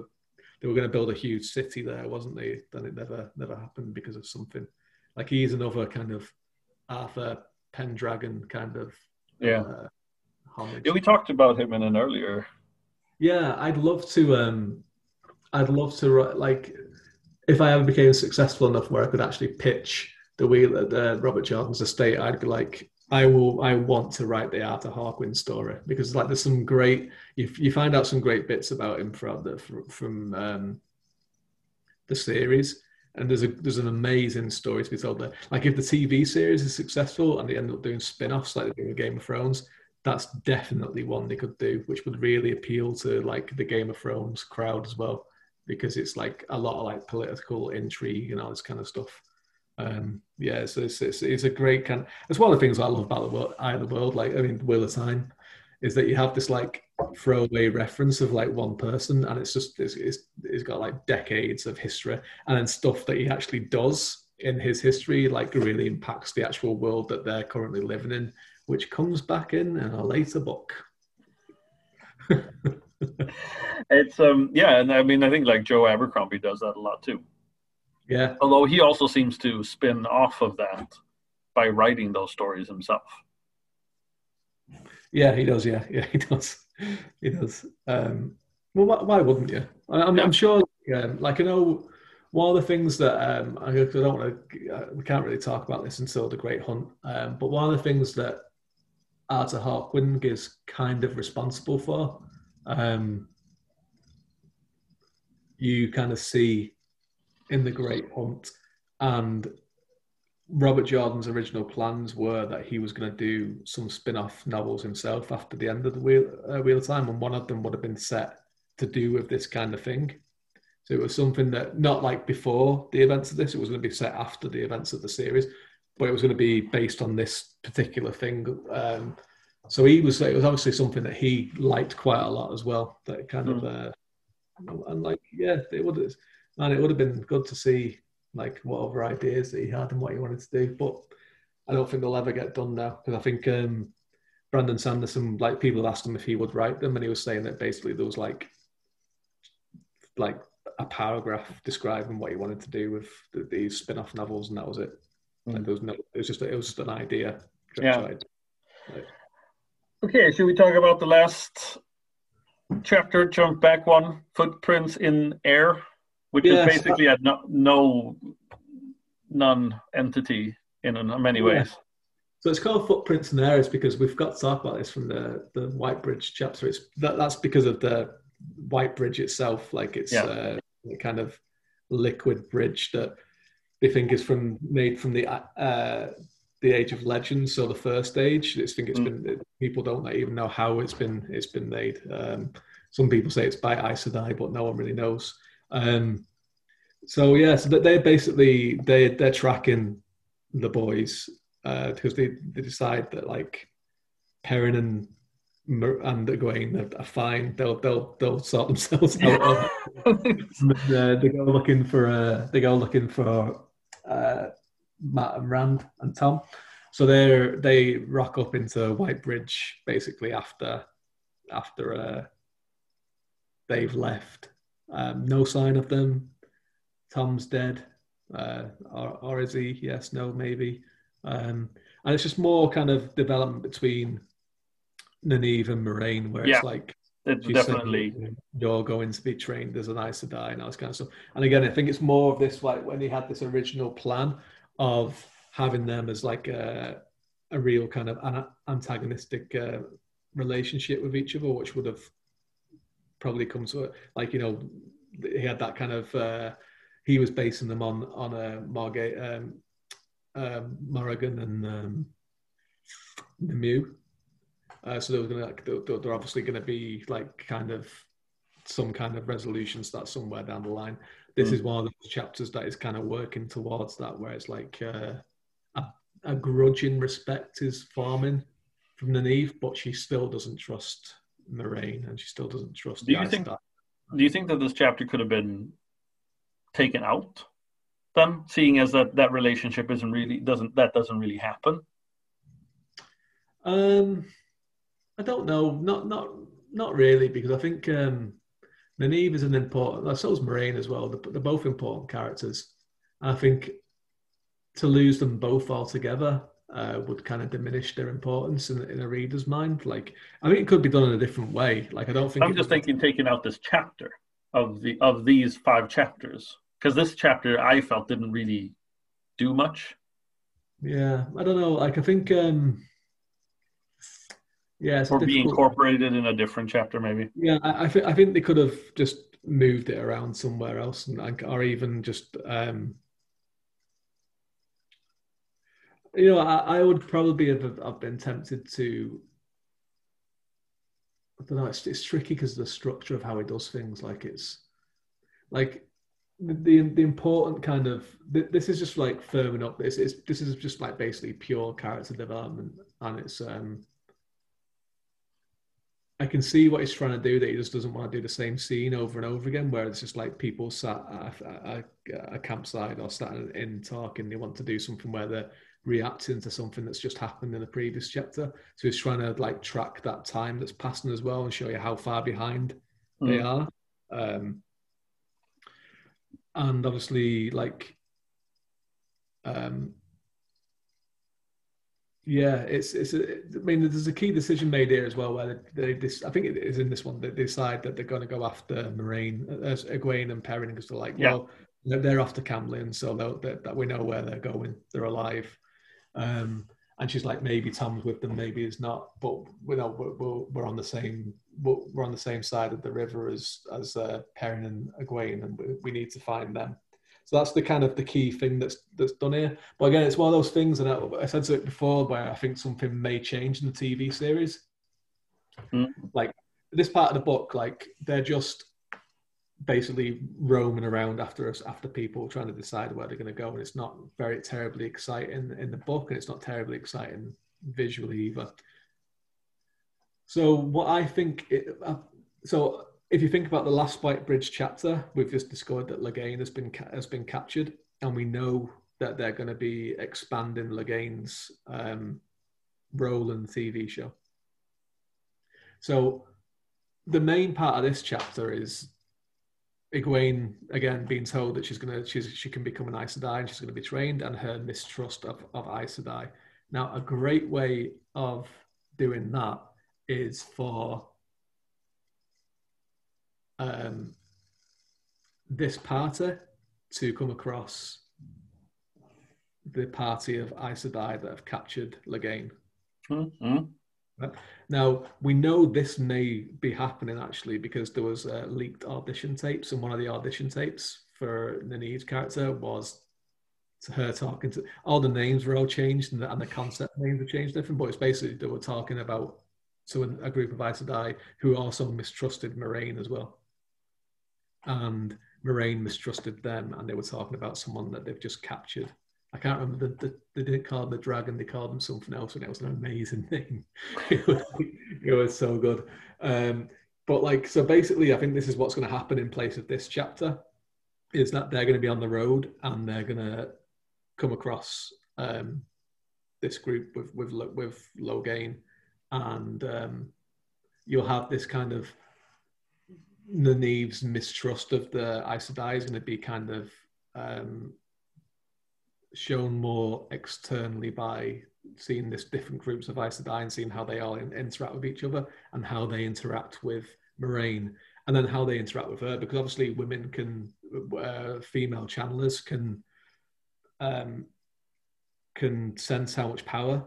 they were gonna build a huge city there, wasn't they? Then it never never happened because of something. Like he's another kind of Arthur Pendragon kind of Yeah. uh, homage. Yeah, we talked about him in an earlier. Yeah, I'd love to. Um, I'd love to write like if I ever became successful enough where I could actually pitch the wheel at uh, Robert Jordan's estate. I'd be like, I will. I want to write the Arthur Hawkwing story because like there's some great. You, you find out some great bits about him throughout the from, from um, the series. And there's a there's an amazing story to be told there. Like if the TV series is successful and they end up doing spin-offs like they do with Game of Thrones, that's definitely one they could do, which would really appeal to like the Game of Thrones crowd as well, because it's like a lot of like political intrigue and all this kind of stuff. Um, yeah, so it's, it's it's a great kind. It's one of the things I love about the world, Eye of the World. Like I mean, Wheel of Time, is that you have this like throwaway reference of like one person, and it's just it's, it's, it's got like decades of history, and then stuff that he actually does in his history like really impacts the actual world that they're currently living in, which comes back in in a later book. It's um yeah, and I mean I think like Joe Abercrombie does that a lot too. yeah, Although he also seems to spin off of that by writing those stories himself. yeah, he does. Yeah, yeah, he does. He does. Um, well, why, why wouldn't you? I, I'm, I'm sure. Um, like I know one of the things that um, I, I don't want to. Uh, we can't really talk about this until the Great Hunt. Um, but one of the things that Arthur Hawkwing is kind of responsible for, um, you kind of see in the Great Hunt, and Robert Jordan's original plans were that he was going to do some spin-off novels himself after the end of the Wheel, uh, Wheel of Time, and one of them would have been set to do with this kind of thing. So it was something that not like before the events of this; it was going to be set after the events of the series, but it was going to be based on this particular thing. Um, so he was it was obviously something that he liked quite a lot as well. That kind of uh, and like yeah, it would have and it would have been good to see like what other ideas that he had and what he wanted to do. But I don't think they'll ever get done now because I think um, Brandon Sanderson, like people asked him if he would write them, and he was saying that basically there was like like a paragraph describing what he wanted to do with the, these spin-off novels, and that was it. Like Mm. there was no, it was just it was just an idea. Yeah. Like, Okay, should we talk about the last chapter? Jump back one, footprints in air, which Yes. is basically a no, no non-entity in many Yeah. ways. So it's called Footprints in Air. It's because we've got to talk about this from the the White Bridge chapter. It's that, that's because of the White Bridge itself. Like it's Yeah. uh, a kind of liquid bridge that they think is from made from the uh, the Age of Legends. So the first age. I think it's Mm. been people don't even know how it's been it's been made. Um, some people say it's by Aes Sedai, but no one really knows. Um, so yeah, so they're basically they they're tracking the boys uh, because they, they decide that like Perrin and and Egwene are fine. They'll they'll they'll sort themselves out. uh, they go looking for uh, they go looking for uh, Mat and Rand and Tom. So they they rock up into White Bridge basically after after uh, they've left. Um, no sign of them. Tom's dead, uh, or, or is he? Yes, no, maybe. Um, and it's just more kind of development between Nynaeve and Moiraine, where yeah, it's like it's definitely you're going to be trained as an Aes Sedai and all this kind of stuff. And again, I think it's more of this like when he had this original plan of having them as like a, a real kind of an antagonistic uh, relationship with each other, which would have probably come to. Like you know, he had that kind of. Uh, he was basing them on on a uh, Margate, um, um, Morrigan and um, Mew. Uh, so they're gonna they're, they're obviously going to be like kind of some kind of resolution start somewhere down the line. This mm. is one of the chapters that is kind of working towards that, where it's like uh, a, a grudging respect is forming from Nynaeve, but she still doesn't trust Moiraine, and she still doesn't trust. Do you think? Do you think that this chapter could have been taken out? Then, seeing as that that relationship isn't really doesn't that doesn't really happen. Um, I don't know. Not not not really, because I think um, Nynaeve is an important. So is Moiraine as well. They're, they're both important characters. And I think to lose them both altogether uh, would kind of diminish their importance in, in a reader's mind. Like, I mean, it could be done in a different way. Like, I don't think. I'm just thinking taking out this chapter of the of these five chapters because this chapter I felt didn't really do much. Yeah, I don't know. Like, I think. um yeah, or be incorporated in a different chapter, maybe. Yeah, I, I, th- I think they could have just moved it around somewhere else, and or even just um, you know, I, I would probably have, have been tempted to. I don't know. It's, it's tricky because the structure of how he does things. Like it's like the the important kind of this is just like firming up. This is this is just like basically pure character development, and it's um. I can see what he's trying to do. That he just doesn't want to do the same scene over and over again, where it's just like people sat at a, a, a campsite or sat in talking. They want to do something where they're reacting to something that's just happened in the previous chapter. So he's trying to like track that time that's passing as well and show you how far behind mm. they are. Um, and obviously, like, um, yeah, it's it's. A, I mean, there's a key decision made here as well, where they, they this. I think it is in this one. They decide that they're going to go after Moiraine, uh, Egwene, and Perrin because they're like, yeah. well, they're off to Caemlyn, so that we know where they're going. They're alive. Um, and she's like, maybe Tom's with them, maybe he's not. But we know we're, we're, on the same we're on the same side of the river as as uh, Perrin and Egwene, and we, we need to find them. So that's the kind of the key thing that's that's done here. But again, it's one of those things, and I, I said it before, where I think something may change in the TV series. Mm. Like this part of the book, like they're just basically roaming around after us after people trying to decide where they're going to go and it's not very terribly exciting in the book and it's not terribly exciting visually either so what i think it, uh, so if you think about the last white bridge chapter we've just discovered that Logain has been has been captured and we know that they're going to be expanding Logain's um, role in the tv show so the main part of this chapter is Egwene again being told that she's gonna she's she can become an Aes Sedai and she's gonna be trained and her mistrust of, of Aes Sedai. Now a great way of doing that is for um, this party to come across the party of Aes Sedai that have captured Logain. Mm-hmm. Now we know this may be happening actually because there was uh, leaked audition tapes, and one of the audition tapes for Nynaeve's character was to her talking to all the names were all changed and the, and the concept names were changed different, but it's basically they were talking about so a group of Aes Sedai who also mistrusted Moiraine as well, and Moiraine mistrusted them, and they were talking about someone that they've just captured I can't remember the, the, they didn't call the dragon, they called him something else, and it was an amazing thing. it, was, it was so good. Um, but like, so basically, I think this is what's going to happen in place of this chapter is that they're going to be on the road and they're going to come across um, this group with with with Logain, and um, you'll have this kind of Nynaeve's mistrust of the Aes Sedai is going to be kind of um, shown more externally by seeing this different groups of Aes Sedai and seeing how they all in, interact with each other and how they interact with Moiraine and then how they interact with her because obviously women can uh, female channelers can um, can sense how much power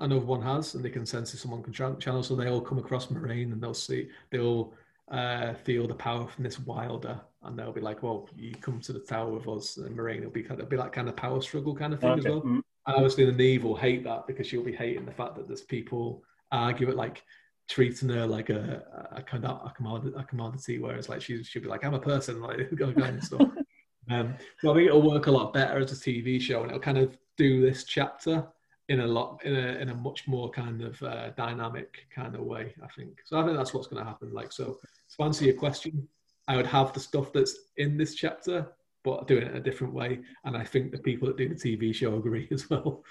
another one has and they can sense if someone can channel so they all come across Moiraine and they'll see they'll uh, feel the power from this wilder and they'll be like well you come to the tower with us and Moiraine will be kind of, be like kind of power struggle kind of thing okay. as well mm-hmm. and obviously the Nynaeve will hate that because she'll be hating the fact that there's people argue it like treating her like a a, kind of a, commodity, a commodity, whereas like she she'd be like, I'm a person, like it's gonna go go and stuff. um, so I think it'll work a lot better as a TV show, and it'll kind of do this chapter in a lot in a in a much more kind of uh, dynamic kind of way. I think so. I think that's what's going to happen. Like so, to answer your question, I would have the stuff that's in this chapter, but doing it in a different way. And I think the people that do the TV show agree as well.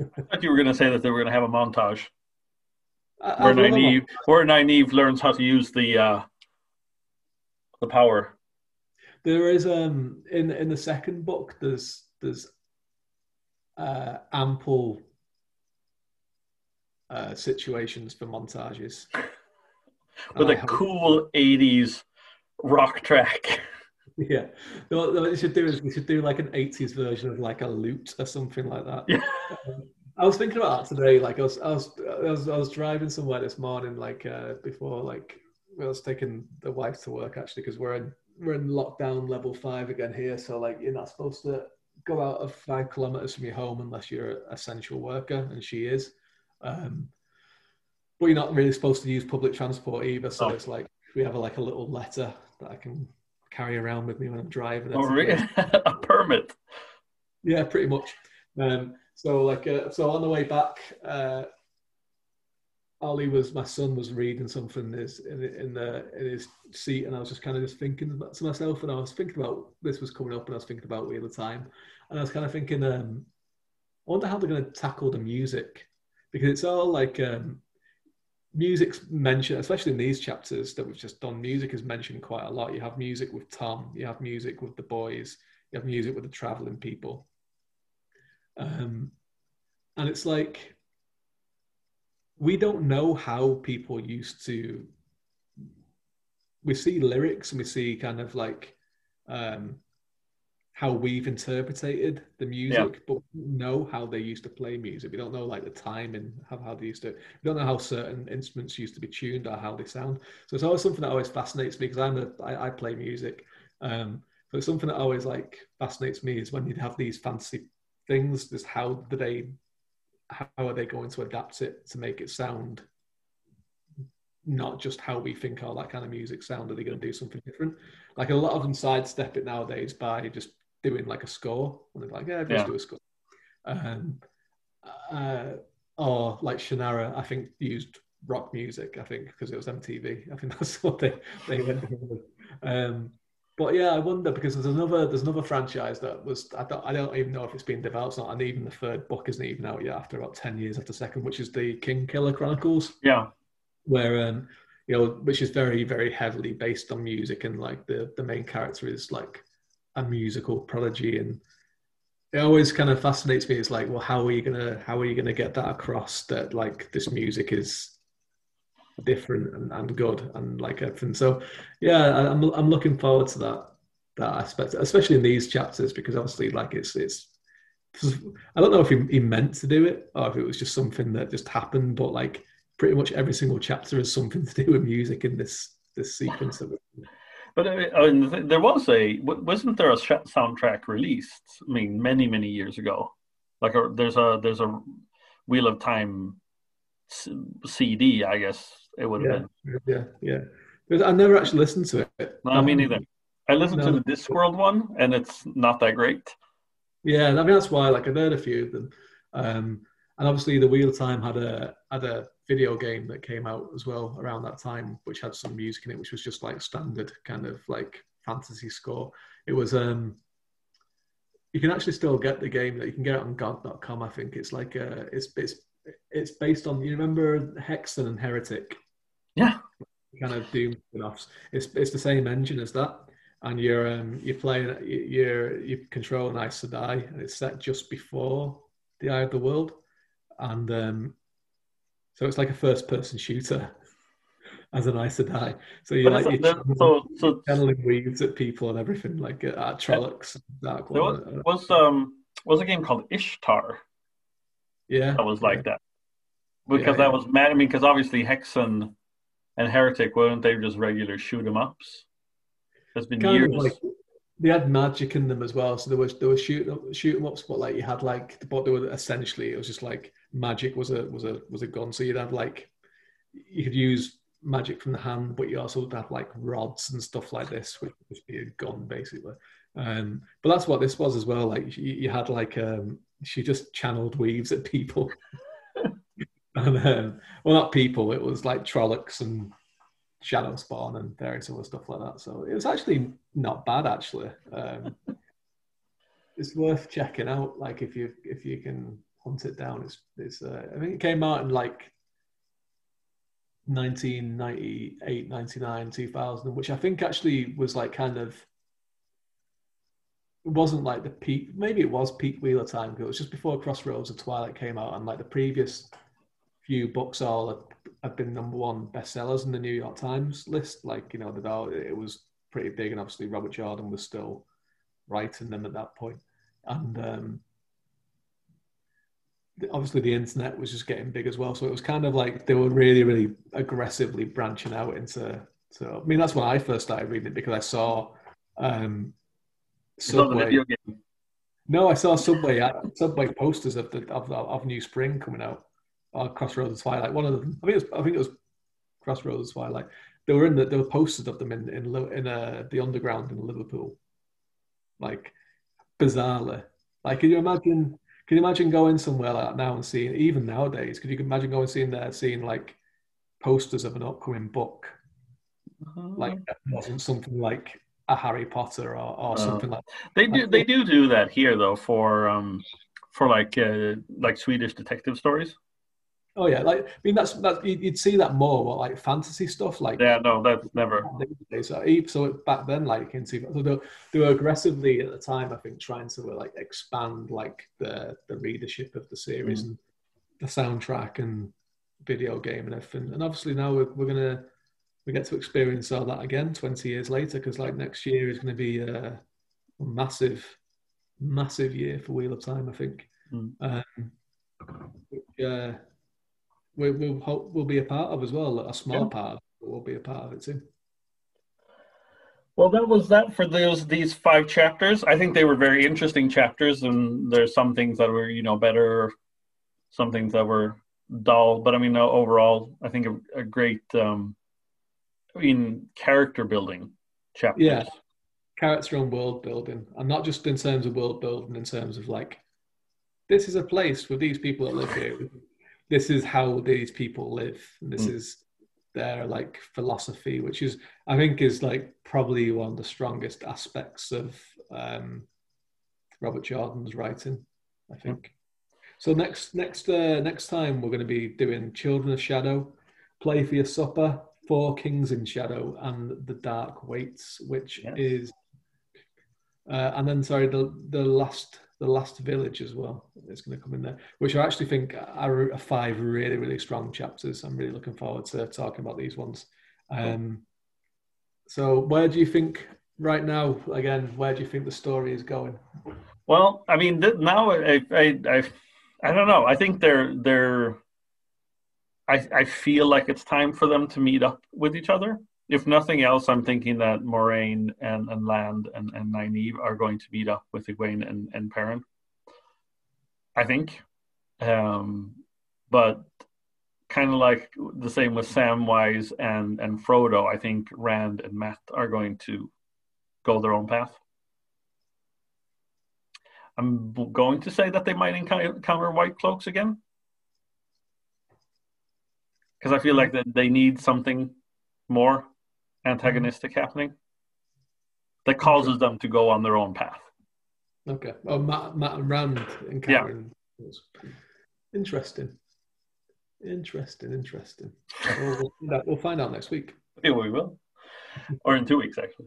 I thought you were going to say that they were going to have a montage where Nynaeve, where Nynaeve learns how to use the uh, the power. There is um in in the second book. There's there's uh, ample uh, situations for montages with a cool '80s rock track. Yeah, what they should do is we should do like an '80s version of like a lute or something like that. Yeah. Um, I was thinking about that today. Like I was, I was, I was, I was driving somewhere this morning, like uh, before, like I was taking the wife to work actually, because we're in we're in lockdown level five again here. So like you're not supposed to go out of five kilometers from your home unless you're an essential worker, and she is. Um, but you're not really supposed to use public transport either. So oh. it's like we have a, like a little letter that I can carry around with me when I'm driving. Oh, really? a permit? Yeah, pretty much. Um, so like uh, so on the way back, uh, Ollie was my son was reading something in his in, in the in his seat, and I was just kind of just thinking to myself, and I was thinking about this was coming up, and I was thinking about Wheel of Time, and I was kind of thinking, um, I wonder how they're going to tackle the music because it's all like um, music's mentioned, especially in these chapters that we've just done. Music is mentioned quite a lot. You have music with Tom, you have music with the boys, you have music with the traveling people. Um, and it's like, we don't know how people used to. We see lyrics and we see kind of like um, how we've interpreted the music, yeah. but we know how they used to play music. We don't know like the time and how, how they used to. We don't know how certain instruments used to be tuned or how they sound. So it's always something that always fascinates me because I'm a I, I play music. Um, but something that always like fascinates me is when you'd have these fancy things. Just how do they, how are they going to adapt it to make it sound not just how we think all that kind of music sound? Are they going to do something different? Like a lot of them sidestep it nowadays by just doing like a score. And they're like, yeah, just yeah. do a score. Um, uh, or like Shannara, I think used rock music. I think because it was MTV. I think that's what they they went with. Um, but yeah, I wonder because there's another there's another franchise that was I don't I don't even know if it's been developed or not, and even the third book isn't even out yet after about ten years after second, which is the Kingkiller Chronicles. Yeah, where um you know which is very very heavily based on music and like the the main character is like a musical prodigy and it always kind of fascinates me. It's like, well, how are you gonna how are you gonna get that across that like this music is different and, and good and like everything. So yeah, I'm I'm looking forward to that that aspect, especially in these chapters because obviously like it's it's I don't know if he, he meant to do it or if it was just something that just happened, but like pretty much every single chapter has something to do with music in this this sequence of it. But I mean, there was a wasn't there a soundtrack released? I mean, many many years ago. Like a, there's a there's a Wheel of Time CD, I guess it would have yeah, been. Yeah, yeah. But I never actually listened to it. No, um, me neither. I listened no. to the Discworld one, and it's not that great. Yeah, I mean that's why like I've heard a few of them, um, and obviously the Wheel of Time had a had a video game that came out as well around that time, which had some music in it, which was just like standard kind of like fantasy score. It was um, you can actually still get the game that you can get it on GOG.com. I think it's like uh, it's it's it's based on you remember Hexen and Heretic. Yeah, kind of Doom spin-offs. It's it's the same engine as that and you're um, you're playing you're you control an Aes Sedai, and it's set just before the Eye of the World, and um, so it's like a first-person shooter as an Aes Sedai. So you like you're so, so channeling weaves at people and everything, like at, at Trollocs. There was, was um was a game called Ishtar. Yeah, that was like yeah. that because yeah, that yeah. was mad. I mean, because obviously Hexen and Heretic weren't they just regular shoot 'em ups? There's been kind years. Like, they had magic in them as well. So there was there was shooting shooting ups, but like you had like but they were essentially it was just like magic was a was a was a gun. So you'd have like you could use magic from the hand, but you also would have like rods and stuff like this, which would be a gun basically. Um, but that's what this was as well. Like you, you had like um, she just channeled weaves at people. and um, well, not people. It was like Trollocs and shadow spawn and various other stuff like that. So it was actually not bad actually. Um, it's worth checking out. Like if you if you can hunt it down, it's it's. Uh, I think it came out in like 1998, 99, 2000, which I think actually was like kind of. It wasn't like the peak. Maybe it was peak Wheeler time because It was just before Crossroads of Twilight came out, and like the previous few books all have been number one bestsellers in the New York Times list. Like, you know, it was pretty big, and obviously Robert Jordan was still writing them at that point. And um, obviously the internet was just getting big as well. So it was kind of like they were really, really aggressively branching out into. So I mean, that's when I first started reading it because I saw um, Subway. No, I saw Subway uh, Subway posters of the of, of New Spring coming out Crossroads Twilight. One of them, I think it was, I think it was Crossroads Twilight. They were in the, there were posters of them in in, in uh, the underground in Liverpool, like bizarrely. Like, can you imagine? Can you imagine going somewhere like that now and seeing, even nowadays, could you imagine going seeing there, seeing like posters of an upcoming book? Uh-huh. Like that wasn't something like a Harry Potter or, or uh, something like. That. They do. They do do that here though for um for like uh, like Swedish detective stories. Oh yeah, like I mean that's that you'd see that more what like fantasy stuff like yeah no that's never so so back then like in so they, they were aggressively at the time I think trying to like expand like the the readership of the series mm. and the soundtrack and video game and everything and obviously now we're, we're gonna we get to experience all that again 20 years later because like next year is going to be a, a, massive massive year for Wheel of Time I think mm. um, which, uh, we, will hope we'll be a part of as well. A small yeah. part, but we'll be a part of it too. Well, that was that for those these five chapters. I think they were very interesting chapters, and there's some things that were you know better, some things that were dull. But I mean, overall, I think a, a great, um, I mean, character building chapters. Yeah, character and world building, and not just in terms of world building, in terms of like, this is a place with these people that live here this is how these people live. and This mm. is their like philosophy, which is I think is like probably one of the strongest aspects of um, Robert Jordan's writing. I think. Mm. So next next uh, next time we're going to be doing Children of Shadow, Play for Your Supper, Four Kings in Shadow, and The Dark Waits, which yes. is, uh, and then sorry the the last the Last Village as well is going to come in there, which I actually think are five really, really strong chapters. I'm really looking forward to talking about these ones. Um, so, where do you think right now? Again, where do you think the story is going? Well, I mean, now I, I, I, I don't know. I think they're they're. I, I feel like it's time for them to meet up with each other if nothing else, I'm thinking that Moiraine and, and Lan and, and Nynaeve are going to meet up with Egwene and, and Perrin. I think. Um, but kind of like the same with Samwise and, and Frodo, I think Rand and Mat are going to go their own path. I'm going to say that they might encounter white cloaks again. Because I feel like that they need something more antagonistic happening that causes them to go on their own path. Okay. Oh, Mat, Mat and Rand encountering. Yeah. Interesting. Interesting. Interesting. we'll, we'll find out next week. Yeah, we will. Or in two weeks, actually.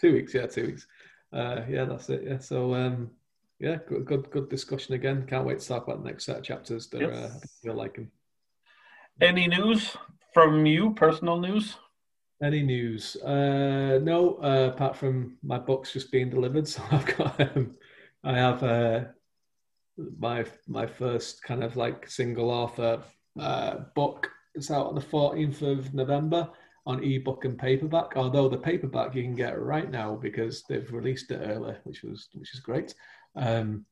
Two weeks, yeah, two weeks. Uh, yeah, that's it. Yeah. So, um, yeah, good, good, good discussion again. Can't wait to talk about the next set of chapters. That yes. uh, you're liking. Any news from you? Personal news? Any news? Uh, no, uh, apart from my books just being delivered. So I've got, um, I have uh, my my first kind of like single author uh, book. It's out on the 14th of November on ebook and paperback. Although the paperback you can get right now because they've released it early, which was which is great. Um,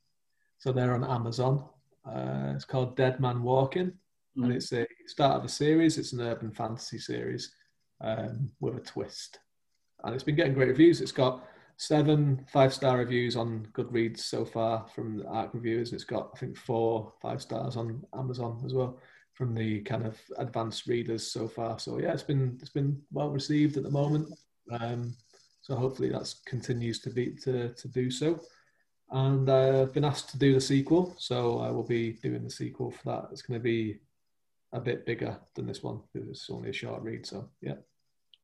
so they're on Amazon. Uh, it's called Dead Man Walking, mm. and it's a start of a series. It's an urban fantasy series um, with a twist, and it's been getting great reviews. It's got seven five star reviews on Goodreads so far from the ARC reviewers. It's got I think four five stars on Amazon as well from the kind of advanced readers so far. So yeah, it's been it's been well received at the moment. Um, so hopefully that continues to be to to do so. And uh, I've been asked to do the sequel, so I will be doing the sequel for that. It's going to be a bit bigger than this one because it's only a short read. So yeah.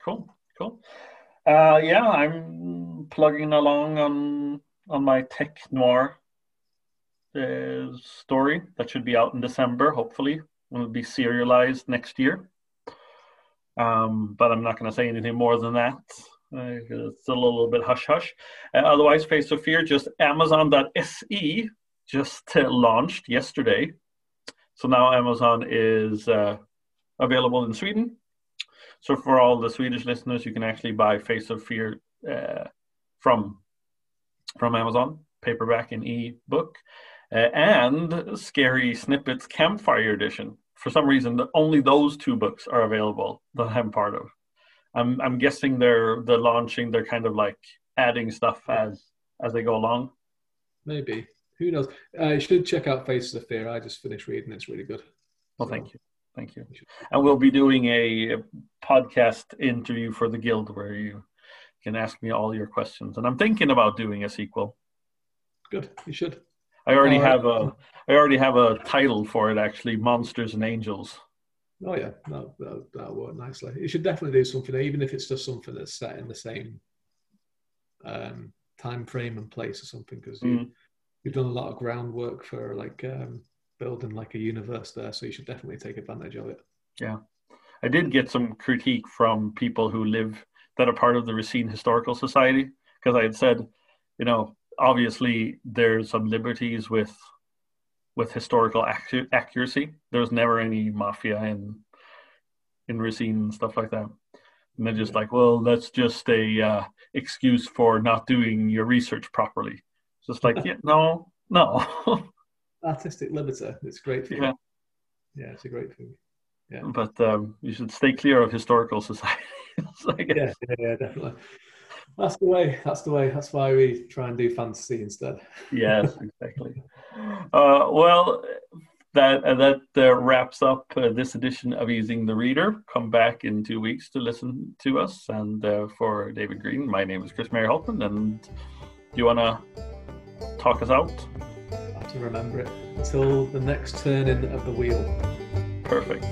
Cool, cool. Uh, yeah, I'm plugging along on on my tech noir uh, story that should be out in December, hopefully will be serialized next year. Um, but I'm not going to say anything more than that. Uh, it's a little bit hush hush. Uh, otherwise, Face of Fear, just Amazon.se just uh, launched yesterday. So now Amazon is uh, available in Sweden. So for all the Swedish listeners, you can actually buy Face of Fear uh, from from Amazon, paperback and e-book uh, and Scary Snippets Campfire Edition. For some reason, only those two books are available that I'm part of. I'm I'm guessing they're they're launching. They're kind of like adding stuff as as they go along. Maybe who knows? Uh, should check out Faces of Fear. I just finished reading. It's really good. Well, so. thank you, thank you. And we'll be doing a podcast interview for the guild where you can ask me all your questions. And I'm thinking about doing a sequel. Good, you should. I already uh, have a I already have a title for it actually, Monsters and Angels. Oh yeah, that that that'll work nicely. You should definitely do something, even if it's just something that's set in the same um, time frame and place or something, because mm. you, you've done a lot of groundwork for like um, building like a universe there. So you should definitely take advantage of it. Yeah, I did get some critique from people who live that are part of the Racine Historical Society because I had said, you know, obviously there's some liberties with with historical accu- accuracy. There's never any mafia in in Racine and stuff like that. And they're just like, well, that's just a uh, excuse for not doing your research properly. It's just like, yeah, no, no. Artistic liberty. It's great for. Yeah. yeah, it's a great thing. Yeah. But um, you should stay clear of historical societies. yeah, yeah, yeah, definitely. That's the way. That's the way. That's why we try and do fantasy instead. yes, exactly. Uh, well, that uh, that uh, wraps up uh, this edition of Easing the Reader. Come back in two weeks to listen to us. And uh, for David Green, my name is Chris Mary Hultman. And do you want to talk us out? Have to remember it until the next turning of the wheel. Perfect.